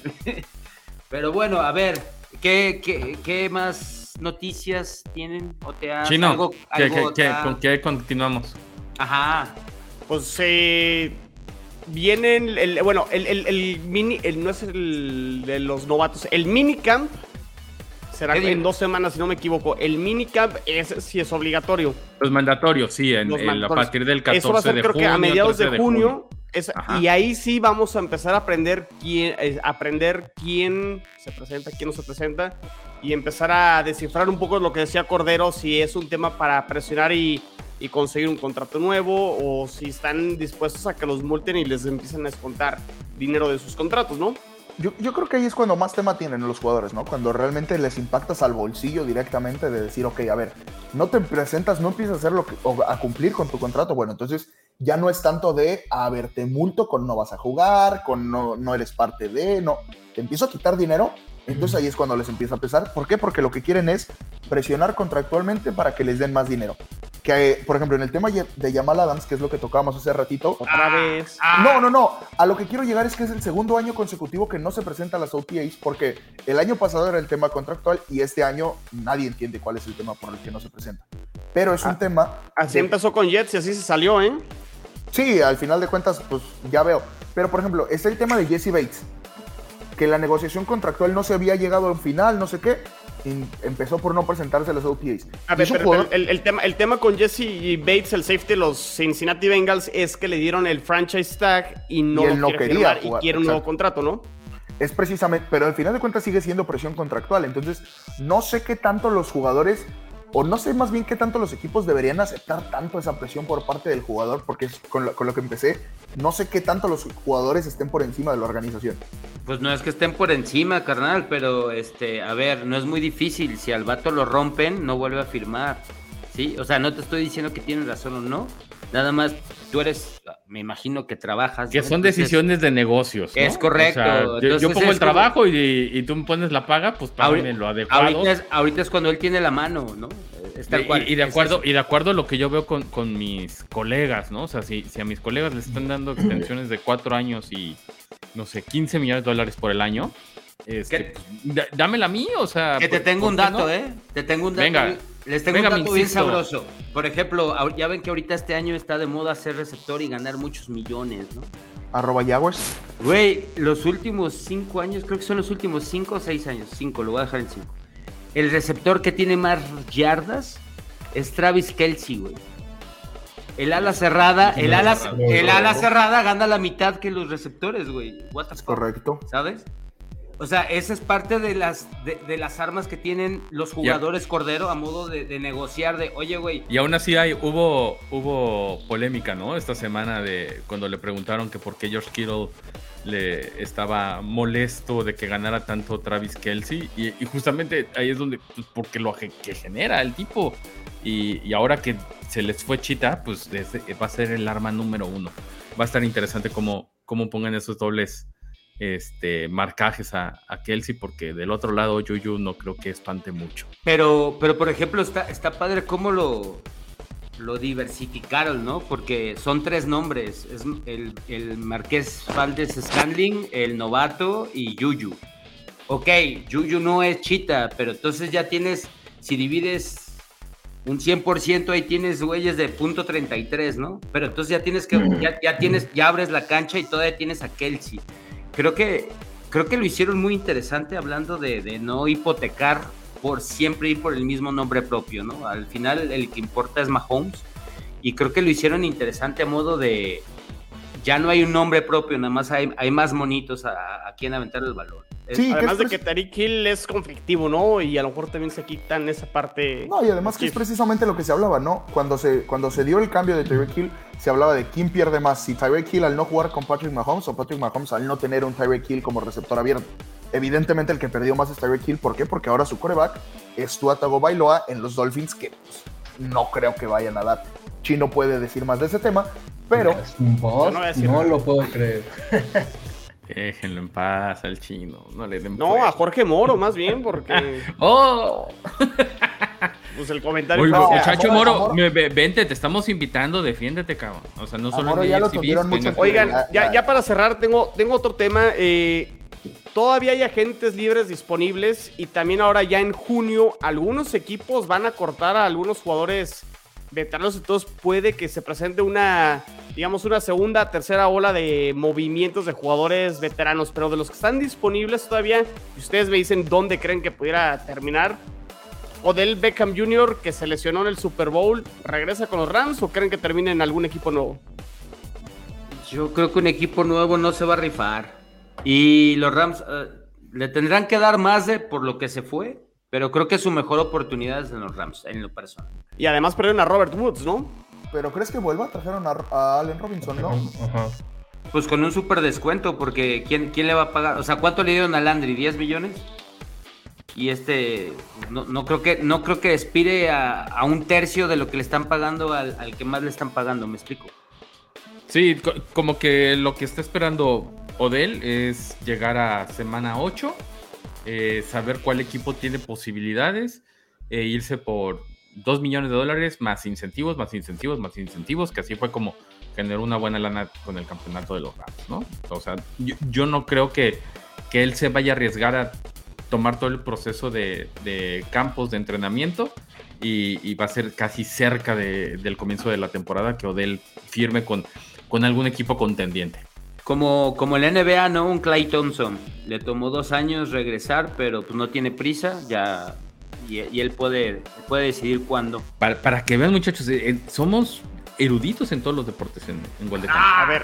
Pero bueno, a ver, ¿qué, qué, qué más noticias tienen? ¿O te has Chino, algo- ¿qué- algo qué- qué- acá? ¿con qué continuamos? Ajá. Pues eh, vienen, el, bueno, el, el- el mini, el, no es el de los novatos, el minicamp será ¿Qué en dos semanas, si no me equivoco. El minicamp es si es obligatorio. Los mandatorios, sí, en, Los en- a partir del 14 Eso va a ser de creo junio. que a mediados 13 de junio. es- y ahí sí vamos a empezar a aprender quién, eh, aprender quién se presenta, quién no se presenta y empezar a descifrar un poco lo que decía Cordero, si es un tema para presionar y, y conseguir un contrato nuevo o si están dispuestos a que los multen y les empiecen a descontar dinero de sus contratos, ¿no? Yo, yo creo que ahí es cuando más tema tienen los jugadores, ¿no? Cuando realmente les impactas al bolsillo directamente de decir, ok, a ver, no te presentas, no empiezas a hacer lo que, o a cumplir con tu contrato. Bueno, entonces ya no es tanto de, a ver, te multo con no vas a jugar, con no, no eres parte de, no. Te empiezo a quitar dinero, entonces ahí es cuando les empieza a pesar. ¿Por qué? Porque lo que quieren es presionar contractualmente para que les den más dinero. Que, por ejemplo, en el tema de Jamal Adams, que es lo que tocábamos hace ratito, Otra vez. no, no, no. A lo que quiero llegar es que es el segundo año consecutivo que no se presenta a las OTAs porque el año pasado era el tema contractual y este año nadie entiende cuál es el tema por el que no se presenta. Pero es un Ah, tema. Así de- empezó con Jets y así se salió, ¿eh? Sí, al final de cuentas, pues ya veo. Pero por ejemplo, está el tema de Jesse Bates. Que la negociación contractual no se había llegado a un final, no sé qué. Empezó por no presentarse a las OTAs. A ver, pero- el, el tema, el tema con Jesse Bates, el safety de los Cincinnati Bengals, es que le dieron el franchise tag y no Y lo él no quiere quería jugar, y quiere un nuevo contrato, ¿no? Es precisamente, pero al final de cuentas sigue siendo presión contractual. Entonces, no sé qué tanto los jugadores, o no sé más bien qué tanto los equipos deberían aceptar tanto esa presión por parte del jugador, porque es con lo, que empecé, no sé qué tanto los jugadores estén por encima de la organización. Pues no es que estén por encima, carnal, pero este, a ver, no es muy difícil. Si al vato lo rompen, no vuelve a firmar. ¿Sí? O sea, no te estoy diciendo que tienes razón o no. Nada más, tú eres, me imagino que trabajas. Que ¿no? son Entonces, decisiones de negocios. ¿no? Es correcto. O sea, yo- pongo el como- trabajo y, y tú me pones la paga, pues págame lo adecuado. Ahorita es, ahorita es cuando él tiene la mano, ¿no? Es tal Y- y, de acuerdo, y de acuerdo a lo que yo veo con, con mis colegas, ¿no? O sea, si, si a mis colegas les están dando extensiones de cuatro años y, no sé, 15 millones de dólares por el año, este, pues, dámela a mí, o sea... Que te ¿por- tengo un dato, no? ¿eh? Te tengo un dato. Venga. Les tengo Venga, un dato bien sabroso. Por ejemplo, ya ven que ahorita este año está de moda ser receptor y ganar muchos millones, ¿no? Arroba Jaguars. Güey, los últimos cinco años, creo que son los últimos cinco o seis años. Cinco, lo voy a dejar en cinco. El receptor que tiene más yardas es Travis Kelsey, güey. El ala cerrada, el ala, el ala cerrada gana la mitad que los receptores, güey. What the fuck? Correcto. ¿Sabes? O sea, esa es parte de las, de, de las armas que tienen los jugadores Cordero a modo de, de negociar de, oye, güey, Y aún así hay, hubo, hubo polémica, ¿no? Esta semana de cuando le preguntaron que por qué George Kittle le estaba molesto de que ganara tanto Travis Kelsey. Y, y justamente ahí es donde, pues, porque lo que genera el tipo. Y, y ahora que se les fue Chita, pues es- va a ser el arma número uno. Va a estar interesante cómo, cómo pongan esos dobles este, marcajes a, a Kelsey, porque del otro lado Juju no creo que espante mucho. Pero, pero por ejemplo, está, está padre cómo lo, lo diversificaron, ¿no? Porque son tres nombres. Es el, el Marqués Valdés Scanling, el novato y Yuyu. ok, Juju no es chita, pero entonces ya tienes, si divides un 100%, ahí tienes güeyes de punto 33, ¿no? Pero entonces ya tienes que, ya, ya tienes, ya abres la cancha y todavía tienes a Kelsey. Creo que, creo que lo hicieron muy interesante hablando de, no hipotecar por siempre ir por el mismo nombre propio, ¿no? Al final el que importa es Mahomes y creo que lo hicieron interesante a modo de ya no hay un nombre propio, nada más hay, hay más monitos a, a quien aventar el balón. Sí, Además que de es que Tariq Hill es conflictivo, ¿no? Y a lo mejor también se quitan esa parte. No, y además que es precisamente lo que se hablaba, ¿no? Cuando se, cuando se dio el cambio de Tyreek Hill, se hablaba de quién pierde más, si Tyreek Hill al no jugar con Patrick Mahomes o Patrick Mahomes al no tener un Tyreek Hill como receptor abierto. Evidentemente el que perdió más es Tyreek Hill, ¿por qué? Porque ahora su coreback es Tua Tagovailoa en los Dolphins, que pues, no creo que vayan a dar. Chino puede decir más de ese tema, pero no voy a decir no nada. lo puedo creer. Déjenlo en paz al chino. No le den No, a Jorge Moro, más bien, porque ¡Oh! pues el comentario Oye, fue- no, muchacho Amor, Moro, Amor. me- ve- vente, te estamos invitando, defiéndete, cabrón. O sea, no solo ya lo mucho. Oigan, Ya, ya, ya. ya para cerrar, tengo, tengo otro tema. eh, todavía hay agentes libres disponibles y también ahora ya en junio algunos equipos van a cortar a algunos jugadores veteranos, entonces puede que se presente una, digamos, una segunda, tercera ola de movimientos de jugadores veteranos, pero de los que están disponibles todavía, si ustedes me dicen dónde creen que pudiera terminar. Odell Beckham Jr., que se lesionó en el Super Bowl, ¿regresa con los Rams o creen que termine en algún equipo nuevo? Yo creo que un equipo nuevo no se va a rifar. Y los Rams eh, le tendrán que dar más de por lo que se fue, pero creo que su mejor oportunidad es en los Rams, en lo personal. Y además perdieron a Robert Woods, ¿no? pero ¿crees que vuelva? Trajeron a, a Allen Robinson, ¿no? Ajá. Pues con un súper descuento, porque ¿quién, ¿quién le va a pagar? O sea, ¿cuánto le dieron a Landry? ¿10 millones? Y este, no, no creo que no creo que aspire a, a un tercio de lo que le están pagando al, al que más le están pagando, ¿me explico? Sí, co- como que lo que está esperando Odell es llegar a semana 8, eh, saber cuál equipo tiene posibilidades e irse por 2 millones de dólares más incentivos, más incentivos, más incentivos, que así fue como generó una buena lana con el campeonato de los Rams, ¿no? O sea, yo, no creo que, que él se vaya a arriesgar a tomar todo el proceso de, de campos de entrenamiento y, y va a ser casi cerca de- del comienzo de la temporada que Odell firme con, con algún equipo contendiente. Como, como el NBA, ¿no? Un Clay Thompson. Le tomó dos años regresar, pero pues no tiene prisa, ya. Y, y él puede, puede decidir cuándo. Para, para que vean, muchachos, eh, eh, somos eruditos en todos los deportes en, en campo. A ver.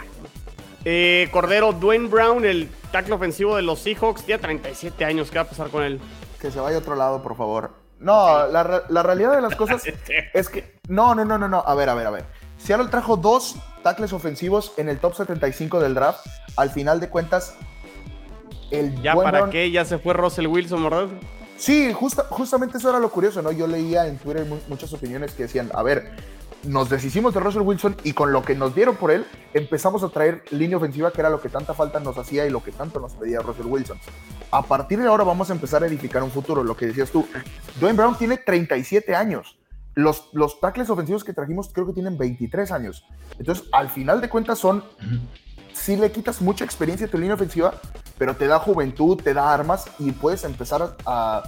Eh, Cordero, Dwayne Brown, el tackle ofensivo de los Seahawks, tiene 37 años. ¿Qué va a pasar con él? Que se vaya a otro lado, por favor. No, la, la realidad de las cosas es que. No, no, no, no, no. A ver, a ver, a ver. Seattle trajo dos tackles ofensivos en el top 75 del draft. Al final de cuentas, el ¿Ya para qué? ¿Ya se fue Russell Wilson, verdad? Sí, justa- justamente eso era lo curioso, ¿no? Yo leía en Twitter mu- muchas opiniones que decían, a ver, nos deshicimos de Russell Wilson y con lo que nos dieron por él, empezamos a traer línea ofensiva, que era lo que tanta falta nos hacía y lo que tanto nos pedía Russell Wilson. A partir de ahora vamos a empezar a edificar un futuro, lo que decías tú. Dwayne Brown tiene 37 años. Los, los tackles ofensivos que trajimos creo que tienen 23 años. Entonces, al final de cuentas son sí le quitas mucha experiencia a tu línea ofensiva, pero te da juventud, te da armas y puedes empezar a,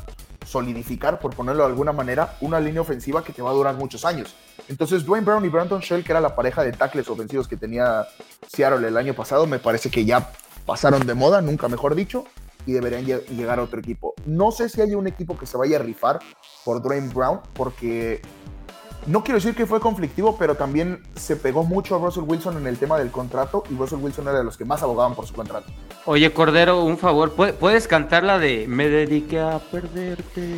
solidificar, por ponerlo de alguna manera, una línea ofensiva que te va a durar muchos años. Entonces, Dwayne Brown y Brandon Shell, que era la pareja de tackles ofensivos que tenía Seattle el año pasado, me parece que ya pasaron de moda, nunca mejor dicho, y deberían lle- llegar a otro equipo. No sé si hay un equipo que se vaya a rifar por Dwayne Brown, porque no quiero decir que fue conflictivo, pero también se pegó mucho a Russell Wilson en el tema del contrato y Russell Wilson era de los que más abogaban por su contrato. Oye, Cordero, un favor, ¿pu- ¿puedes cantar la de Me dediqué a perderte?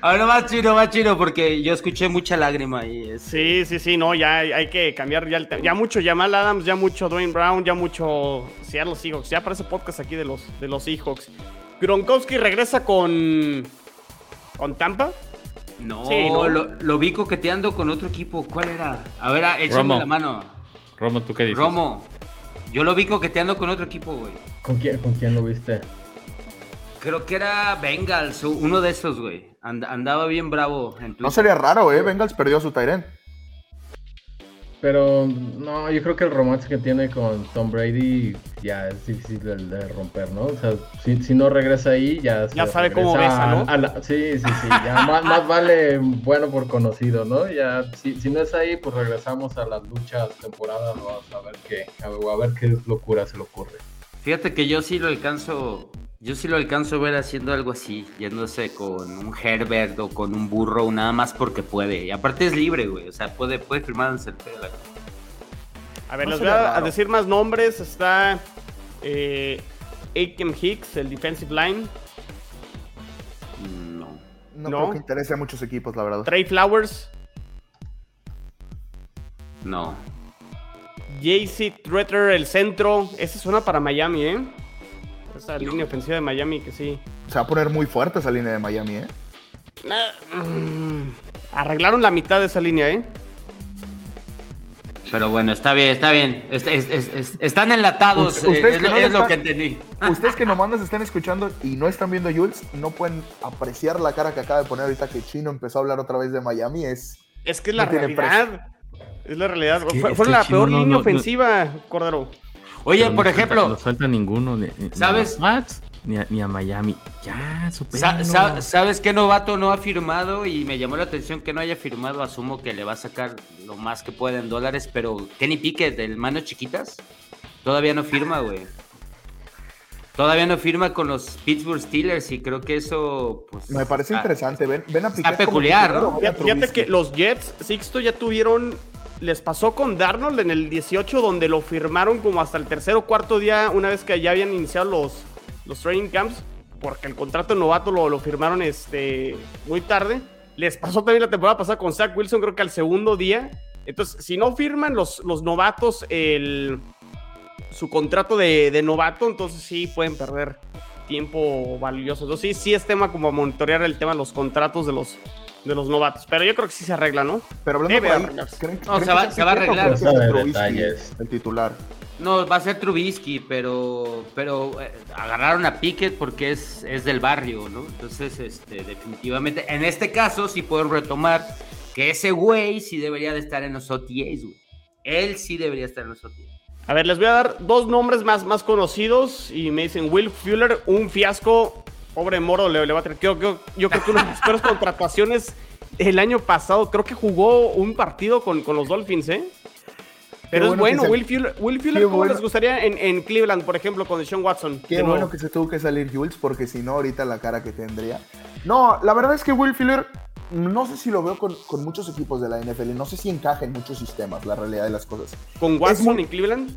Ahora más chino, más chino, porque yo escuché mucha lágrima y es... Sí, sí, sí, no, ya hay, hay que cambiar ya el tema. Ya mucho Jamal Adams, ya mucho Dwayne Brown, ya mucho Seattle Seahawks. Ya parece podcast aquí de los, de los Seahawks. Gronkowski regresa con. Con Tampa. No, Sí, ¿no? Lo, lo vi coqueteando con otro equipo. ¿Cuál era? A ver, ah, échame Romo. la mano. Romo, ¿tú qué dices? Romo. Yo lo vi coqueteando con otro equipo, güey. ¿Con quién, ¿Con quién lo viste? Creo que era Bengals, uno de esos, güey. And- andaba bien bravo en No sería raro, ¿eh? Bengals perdió a su Tyrant. Pero no, yo creo que el romance que tiene con Tom Brady ya es difícil de, de romper, ¿no? O sea, si, si, no regresa ahí, ya, ya sabe cómo besa, ¿no? A la, sí, sí, sí. Ya más, más, vale bueno por conocido, ¿no? Ya, si, si, no es ahí, pues regresamos a las luchas temporadas, ¿no? a ver qué, a ver, a ver qué locura se le ocurre. Fíjate que yo sí lo alcanzo yo sí lo alcanzo a ver haciendo algo así, yéndose con un Herbert o con un burro, nada más porque puede. Y aparte es libre, güey. O sea, puede, puede firmar en el A ver, no les voy a, a, decir más nombres. Está eh, Aiken Hicks, el defensive line. No. No, no. creo que interese a muchos equipos, la verdad. Trey Flowers. No. JC Tretter, el centro. Ese suena para Miami, ¿eh? Esa línea ofensiva de Miami que sí. Se va a poner muy fuerte esa línea de Miami, ¿eh? Arreglaron la mitad de esa línea, ¿eh? Pero bueno, está bien, está bien. Es, es, es, están enlatados, ustedes es, que no es están, lo que entendí. Ustedes que nomás nos están escuchando y no están viendo Jules, no pueden apreciar la cara que acaba de poner ahorita que Chino empezó a hablar otra vez de Miami. Es, es que es la no realidad. Es la realidad. Es que, Fue, fue la peor línea no, ofensiva, Cordero. Oye, por ejemplo. No falta ninguno. Ni, ¿Sabes? Ni a, ni, a, ni a, Miami. Ya, Sa sa ¿Sabes qué novato no ha firmado? Y me llamó la atención que no haya firmado. Asumo que le va a sacar lo más que pueda en dólares. Pero Kenny Pickett, del Manos Chiquitas, todavía no firma, güey. Todavía no firma con los Pittsburgh Steelers y creo que eso. Pues, me parece interesante. Ven, ven a Piquet Está peculiar, ¿no? Fíjate que los Jets, Sixto, ya tuvieron les pasó con Darnold en el 18, donde lo firmaron como hasta el tercer o cuarto día, una vez que ya habían iniciado los, los training camps, porque el contrato novato lo, lo firmaron este, muy tarde. Les pasó también la temporada pasada con Zach Wilson, creo que al segundo día. Entonces, si no firman los, los novatos el, su contrato de, de, novato, entonces sí pueden perder tiempo valioso. Entonces, sí, sí es tema como monitorear el tema de los contratos de los, de los novatos. Pero yo creo que sí se arregla, ¿no? Pero hablando ahí. ¿creen, No, creen se va- que se va a arreglar. De Trubisky el titular? No, va a ser Trubisky, pero, pero eh, agarraron a Pickett porque es, es del barrio, ¿no? Entonces, este, definitivamente, en este caso sí puedo retomar que ese güey sí debería de estar en los OTAs, güey. Él sí debería estar en los OTAs. A ver, les voy a dar dos nombres más, más conocidos y me dicen Will Fuller, un fiasco. Pobre Moro le, le va a tener. Yo, yo, yo creo que una de las peores contrataciones el año pasado. Creo que jugó un partido con, con los Dolphins, ¿eh? Pero Qué es bueno Will Fuller, Will Fuller Qué ¿cómo bueno. les gustaría en, en Cleveland, por ejemplo, con Deshaun Watson? Qué bueno que se tuvo que salir Jules, porque si no, ahorita la cara que tendría. No, la verdad es que Will Fuller, no sé si lo veo con, con muchos equipos de la NFL, y no sé si encaja en muchos sistemas, la realidad de las cosas. Con Watson muy- en Cleveland.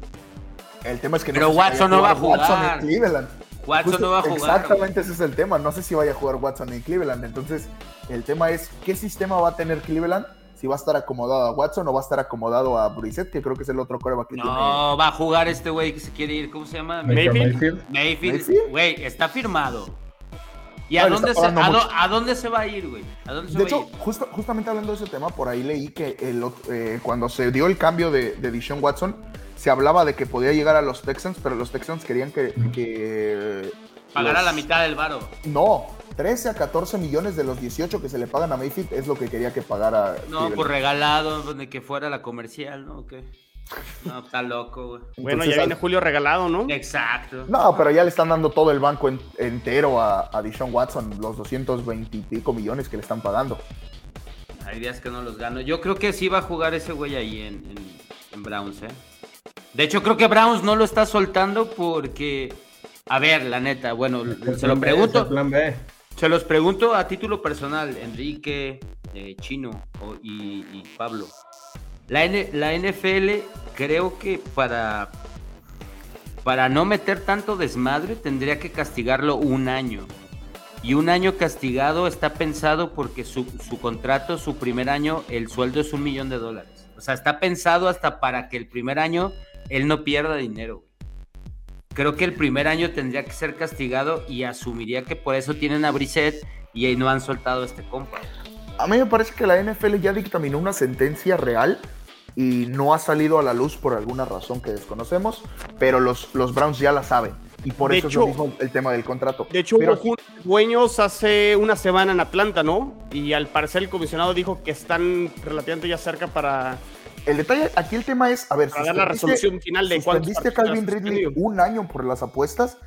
El tema es que Pero Watson no va a Watson jugar. en Cleveland. Watson Justo- no va a jugar. Exactamente ese es el tema. No sé si vaya a jugar Watson en Cleveland. Entonces, el tema es qué sistema va a tener Cleveland. Si va a estar acomodado a Watson o va a estar acomodado a Brissett, que creo que es el otro coreback que tiene. No, va a jugar este güey que se quiere ir, ¿cómo se llama? Mayfield. Mayfield. Güey, está firmado. ¿Y No, a dónde, se, a, a dónde se va a ir, güey? ¿A dónde se De va a hecho, ir? justo- justamente hablando de ese tema, por ahí leí que el eh, cuando se dio el cambio de, de Watson, se hablaba de que podía llegar a los Texans, pero los Texans querían que. que Pagará los- la mitad del varo. No, 13 a 14 millones de los 18 que se le pagan a Mayfield es lo que quería que pagara. No, Cleveland. por regalado, donde que fuera la comercial, ¿no? No, está loco, güey. Bueno, Entonces, ya viene Julio regalado, ¿no? Exacto. No, pero ya le están dando todo el banco en- entero a, a Deshaun Watson, los 220 y pico millones que le están pagando. Hay días que no los gano. Yo creo que sí va a jugar ese güey ahí en, en- en Browns, ¿eh? De hecho, creo que Browns no lo está soltando porque. A ver, la neta, bueno, El se lo B, pregunto. plan B. Se los pregunto a título personal, Enrique, eh, Chino y, y Pablo. La, N- la NFL creo que para, para no meter tanto desmadre tendría que castigarlo un año. Y un año castigado está pensado porque su, su contrato, su primer año, el sueldo es un millón de dólares. O sea, está pensado hasta para que el primer año él no pierda dinero. Creo que el primer año tendría que ser castigado y asumiría que por eso tienen a Brissett y ahí no han soltado a este compa. A mí me parece que la NFL ya dictaminó una sentencia real y no ha salido a la luz por alguna razón que desconocemos, pero los, los Browns ya la saben. Y por De eso es hecho- mismo el tema del contrato. De hecho, Pero hubo de dueños hace una semana en Atlanta, ¿no? Y al parecer el comisionado dijo que están relativamente ya cerca para el detalle, aquí el tema es, a ver, Para dar la resolución final de suspendiste a Calvin Ridley un año por las apuestas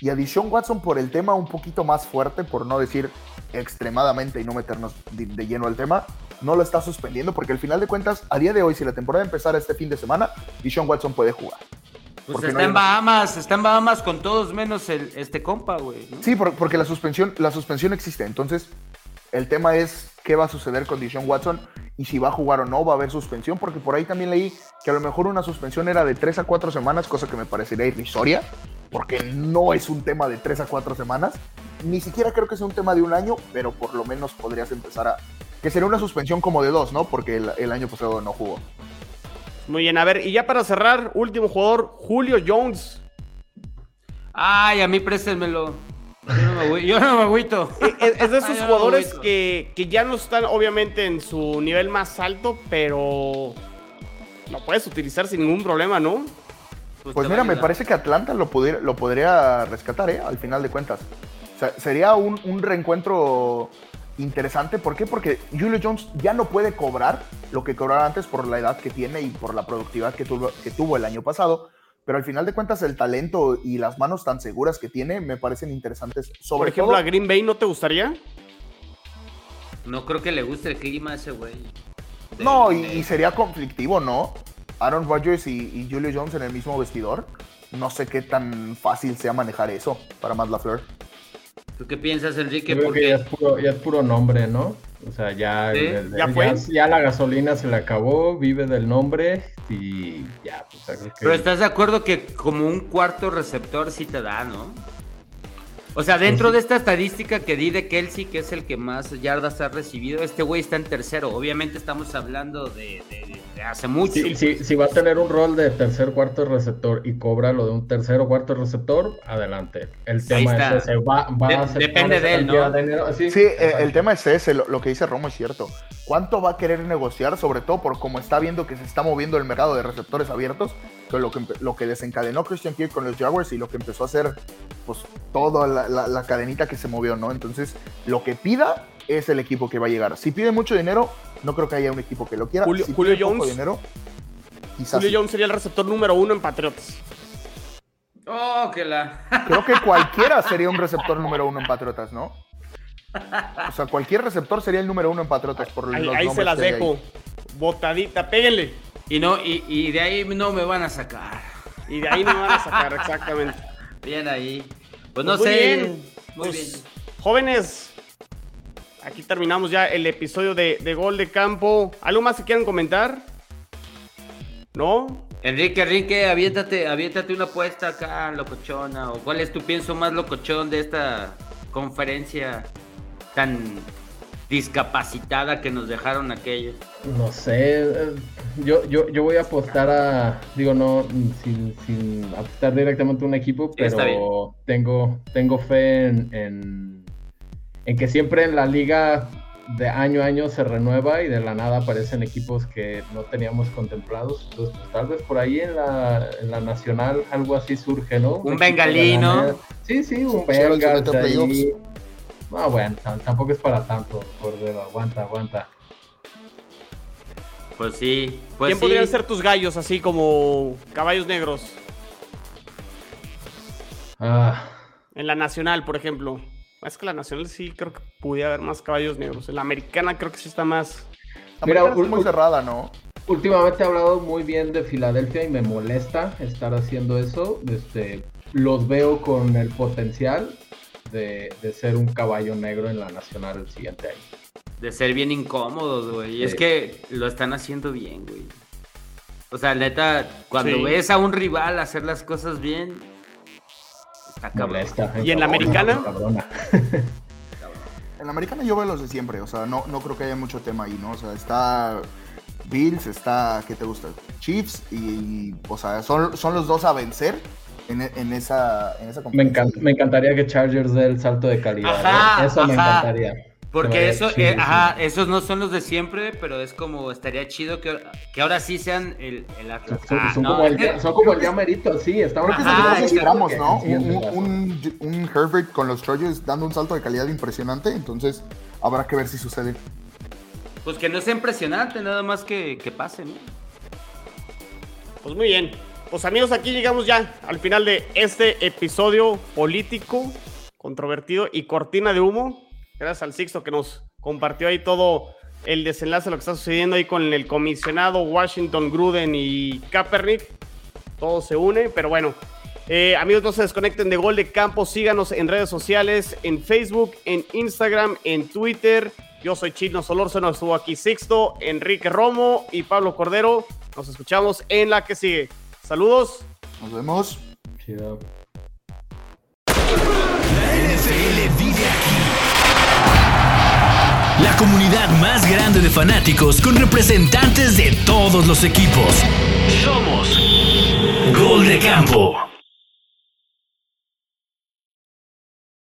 y a Deshaun Watson por el tema un poquito más fuerte, por no decir extremadamente y no meternos de, de lleno al tema, no lo está suspendiendo porque al final de cuentas, a día de hoy, si la temporada empezara este fin de semana, Deshaun Watson puede jugar. Pues está no en Bahamas, está en Bahamas con todos menos el, este compa, güey. ¿no? Sí, por- porque la suspensión, la suspensión existe. Entonces, el tema es qué va a suceder con Deshaun Watson y si va a jugar o no, va a haber suspensión, porque por ahí también leí que a lo mejor una suspensión era de 3 a 4 semanas, cosa que me parecería irrisoria, porque no es un tema de 3 a 4 semanas. Ni siquiera creo que sea un tema de un año, pero por lo menos podrías empezar a... Que sería una suspensión como de dos, ¿no? Porque el, el año pasado no jugó. Muy bien, a ver, y ya para cerrar, último jugador, Julio Jones. Ay, a mí préstenmelo. Yo no me, agü- yo no me agüito. Eh, Es, es de esos Ay, yo no, jugadores que, que ya no están obviamente en su nivel más alto, pero lo puedes utilizar sin ningún problema, ¿no? Pues va mira, me parece que Atlanta lo, pudiera- lo podría rescatar, ¿eh? Al final de cuentas. O sea, sería un, un reencuentro interesante. ¿Por qué? Porque Julio Jones ya no puede cobrar lo que cobraba antes por la edad que tiene y por la productividad que tuvo, que tuvo el año pasado. Pero al final de cuentas, el talento y las manos tan seguras que tiene me parecen interesantes. Por Sobre ejemplo, todo, a Green Bay no te gustaría. No creo que le guste el clima a ese güey. De- No, y, de- y sería conflictivo, ¿no? Aaron Rodgers y, y Julio Jones en el mismo vestidor. No sé qué tan fácil sea manejar eso para Matt LaFleur. ¿Tú qué piensas, Enrique? Yo creo que ya es, puro, ya es puro nombre, ¿no? O sea, ya, Sí, el- ya fue. ya la gasolina se le acabó, vive del nombre y ya, pues, creo que- Pero estás de acuerdo que como un cuarto receptor sí te da, ¿no? O sea, dentro de esta estadística que di de Kelsey, que es el que más yardas ha recibido, este güey está en tercero. Obviamente estamos hablando de, de- de hace mucho. Si, si- si va a tener un rol de tercer, cuarto receptor y cobra lo de un tercer o cuarto receptor, adelante. El tema está. es ese, va, va De- a depende de él, ¿no? de. Sí, Sí, eh, el tema es ese, lo, lo que dice Romo es cierto. ¿Cuánto va a querer negociar? Sobre todo por cómo está viendo que se está moviendo el mercado de receptores abiertos, que lo que, lo que desencadenó Christian Kirk con los Jaguars y lo que empezó a hacer, pues, toda la, la- la cadenita que se movió, ¿no? Entonces, lo que pida es el equipo que va a llegar. Si pide mucho dinero, no creo que haya un equipo que lo quiera. Julio- si Julio pide poco Jones. dinero, quizás Julio sí. Jones sería el receptor número uno en Patriotas. Oh, que la. Creo que cualquiera sería un receptor número uno en Patriotas, ¿no? O sea, cualquier receptor sería el número uno en Patriotas por Ahí, los ahí se las ahí. dejo. Botadita, péguenle. Y no, y, y de ahí no me van a sacar. Y de ahí no me van a sacar, exactamente. Bien ahí. Pues Pues no muy sé. bien. Muy Pues, bien. Jóvenes, aquí terminamos ya el episodio de, de Gol de Campo. ¿Algo más que quieran comentar? ¿No? Enrique, Enrique, aviéntate, aviéntate una apuesta acá, locochona. ¿O cuál es tu pienso más locochón de esta conferencia tan discapacitada que nos dejaron aquellos? No sé, eh, yo, yo, yo voy a apostar a, digo, no, sin, sin apostar directamente a un equipo, Sí, pero tengo, tengo fe en, en, en que siempre en la liga de año a año se renueva y de la nada aparecen equipos que no teníamos contemplados. Entonces, pues, tal vez por ahí en la, en la nacional algo así surge, ¿no? Un equipo bengalí, de la ¿no? nea- Sí, sí, un Chivas se No, bueno, tam- tampoco es para tanto, Cordero, aguanta, aguanta. Pues sí, pues ¿Quién sí. podrían ser tus gallos, así como caballos negros? Ah. En la nacional, por ejemplo. Es que la nacional sí creo que pudiera haber más caballos negros. En la americana creo que sí está más. La Mira, está muy cerrada, ¿no? Últimamente he hablado muy bien de Filadelfia y me molesta estar haciendo eso. Este, los veo con el potencial de, de ser un caballo negro en la nacional el siguiente año. De ser bien incómodos, güey. Es que lo están haciendo bien, güey. O sea, neta, cuando Sí. ves a un rival hacer las cosas bien, está cabrón. Molesta. ¿Y en la americana? encabrona. En la americana yo veo los de siempre, o sea, no, no creo que haya mucho tema ahí, ¿no? O sea, está Bills, está, ¿qué te gusta? Chiefs y, o sea, son, son los dos a vencer en, en esa, en esa Me, competencia. encant- me encantaría que Chargers dé el salto de calidad. Ajá, ¿eh? Eso me encantaría. Me Porque eso, eh, ajá, esos no son los de siempre, pero es como, estaría chido que, que ahora sí sean el, el Atlas. Son, Ah, son no, como el, ya- son como el ya merito, sí. Estamos que Ajá, es que esperamos, ¿no? Un Herbert con los Chargers dando un salto de calidad impresionante, entonces habrá que ver si sucede. Pues que no sea impresionante, nada más que, que pase, ¿no? Pues muy bien. Pues amigos, aquí llegamos ya al final de este episodio político, controvertido y cortina de humo. Gracias al Sixto que nos compartió ahí todo el desenlace de lo que está sucediendo ahí con el comisionado Washington Gruden y Kaepernick. Todo se une, pero bueno. Eh, amigos, no se desconecten de Gol de Campo. Síganos en redes sociales, en Facebook, en Instagram, en Twitter. Yo soy Chino Solórzano, estuvo aquí Sixto, Enrique Romo y Pablo Cordero. Nos escuchamos en la que sigue. Saludos. Nos vemos. Chido. La NFL vive aquí. La comunidad más grande de fanáticos con representantes de todos los equipos. Somos Gol de Campo.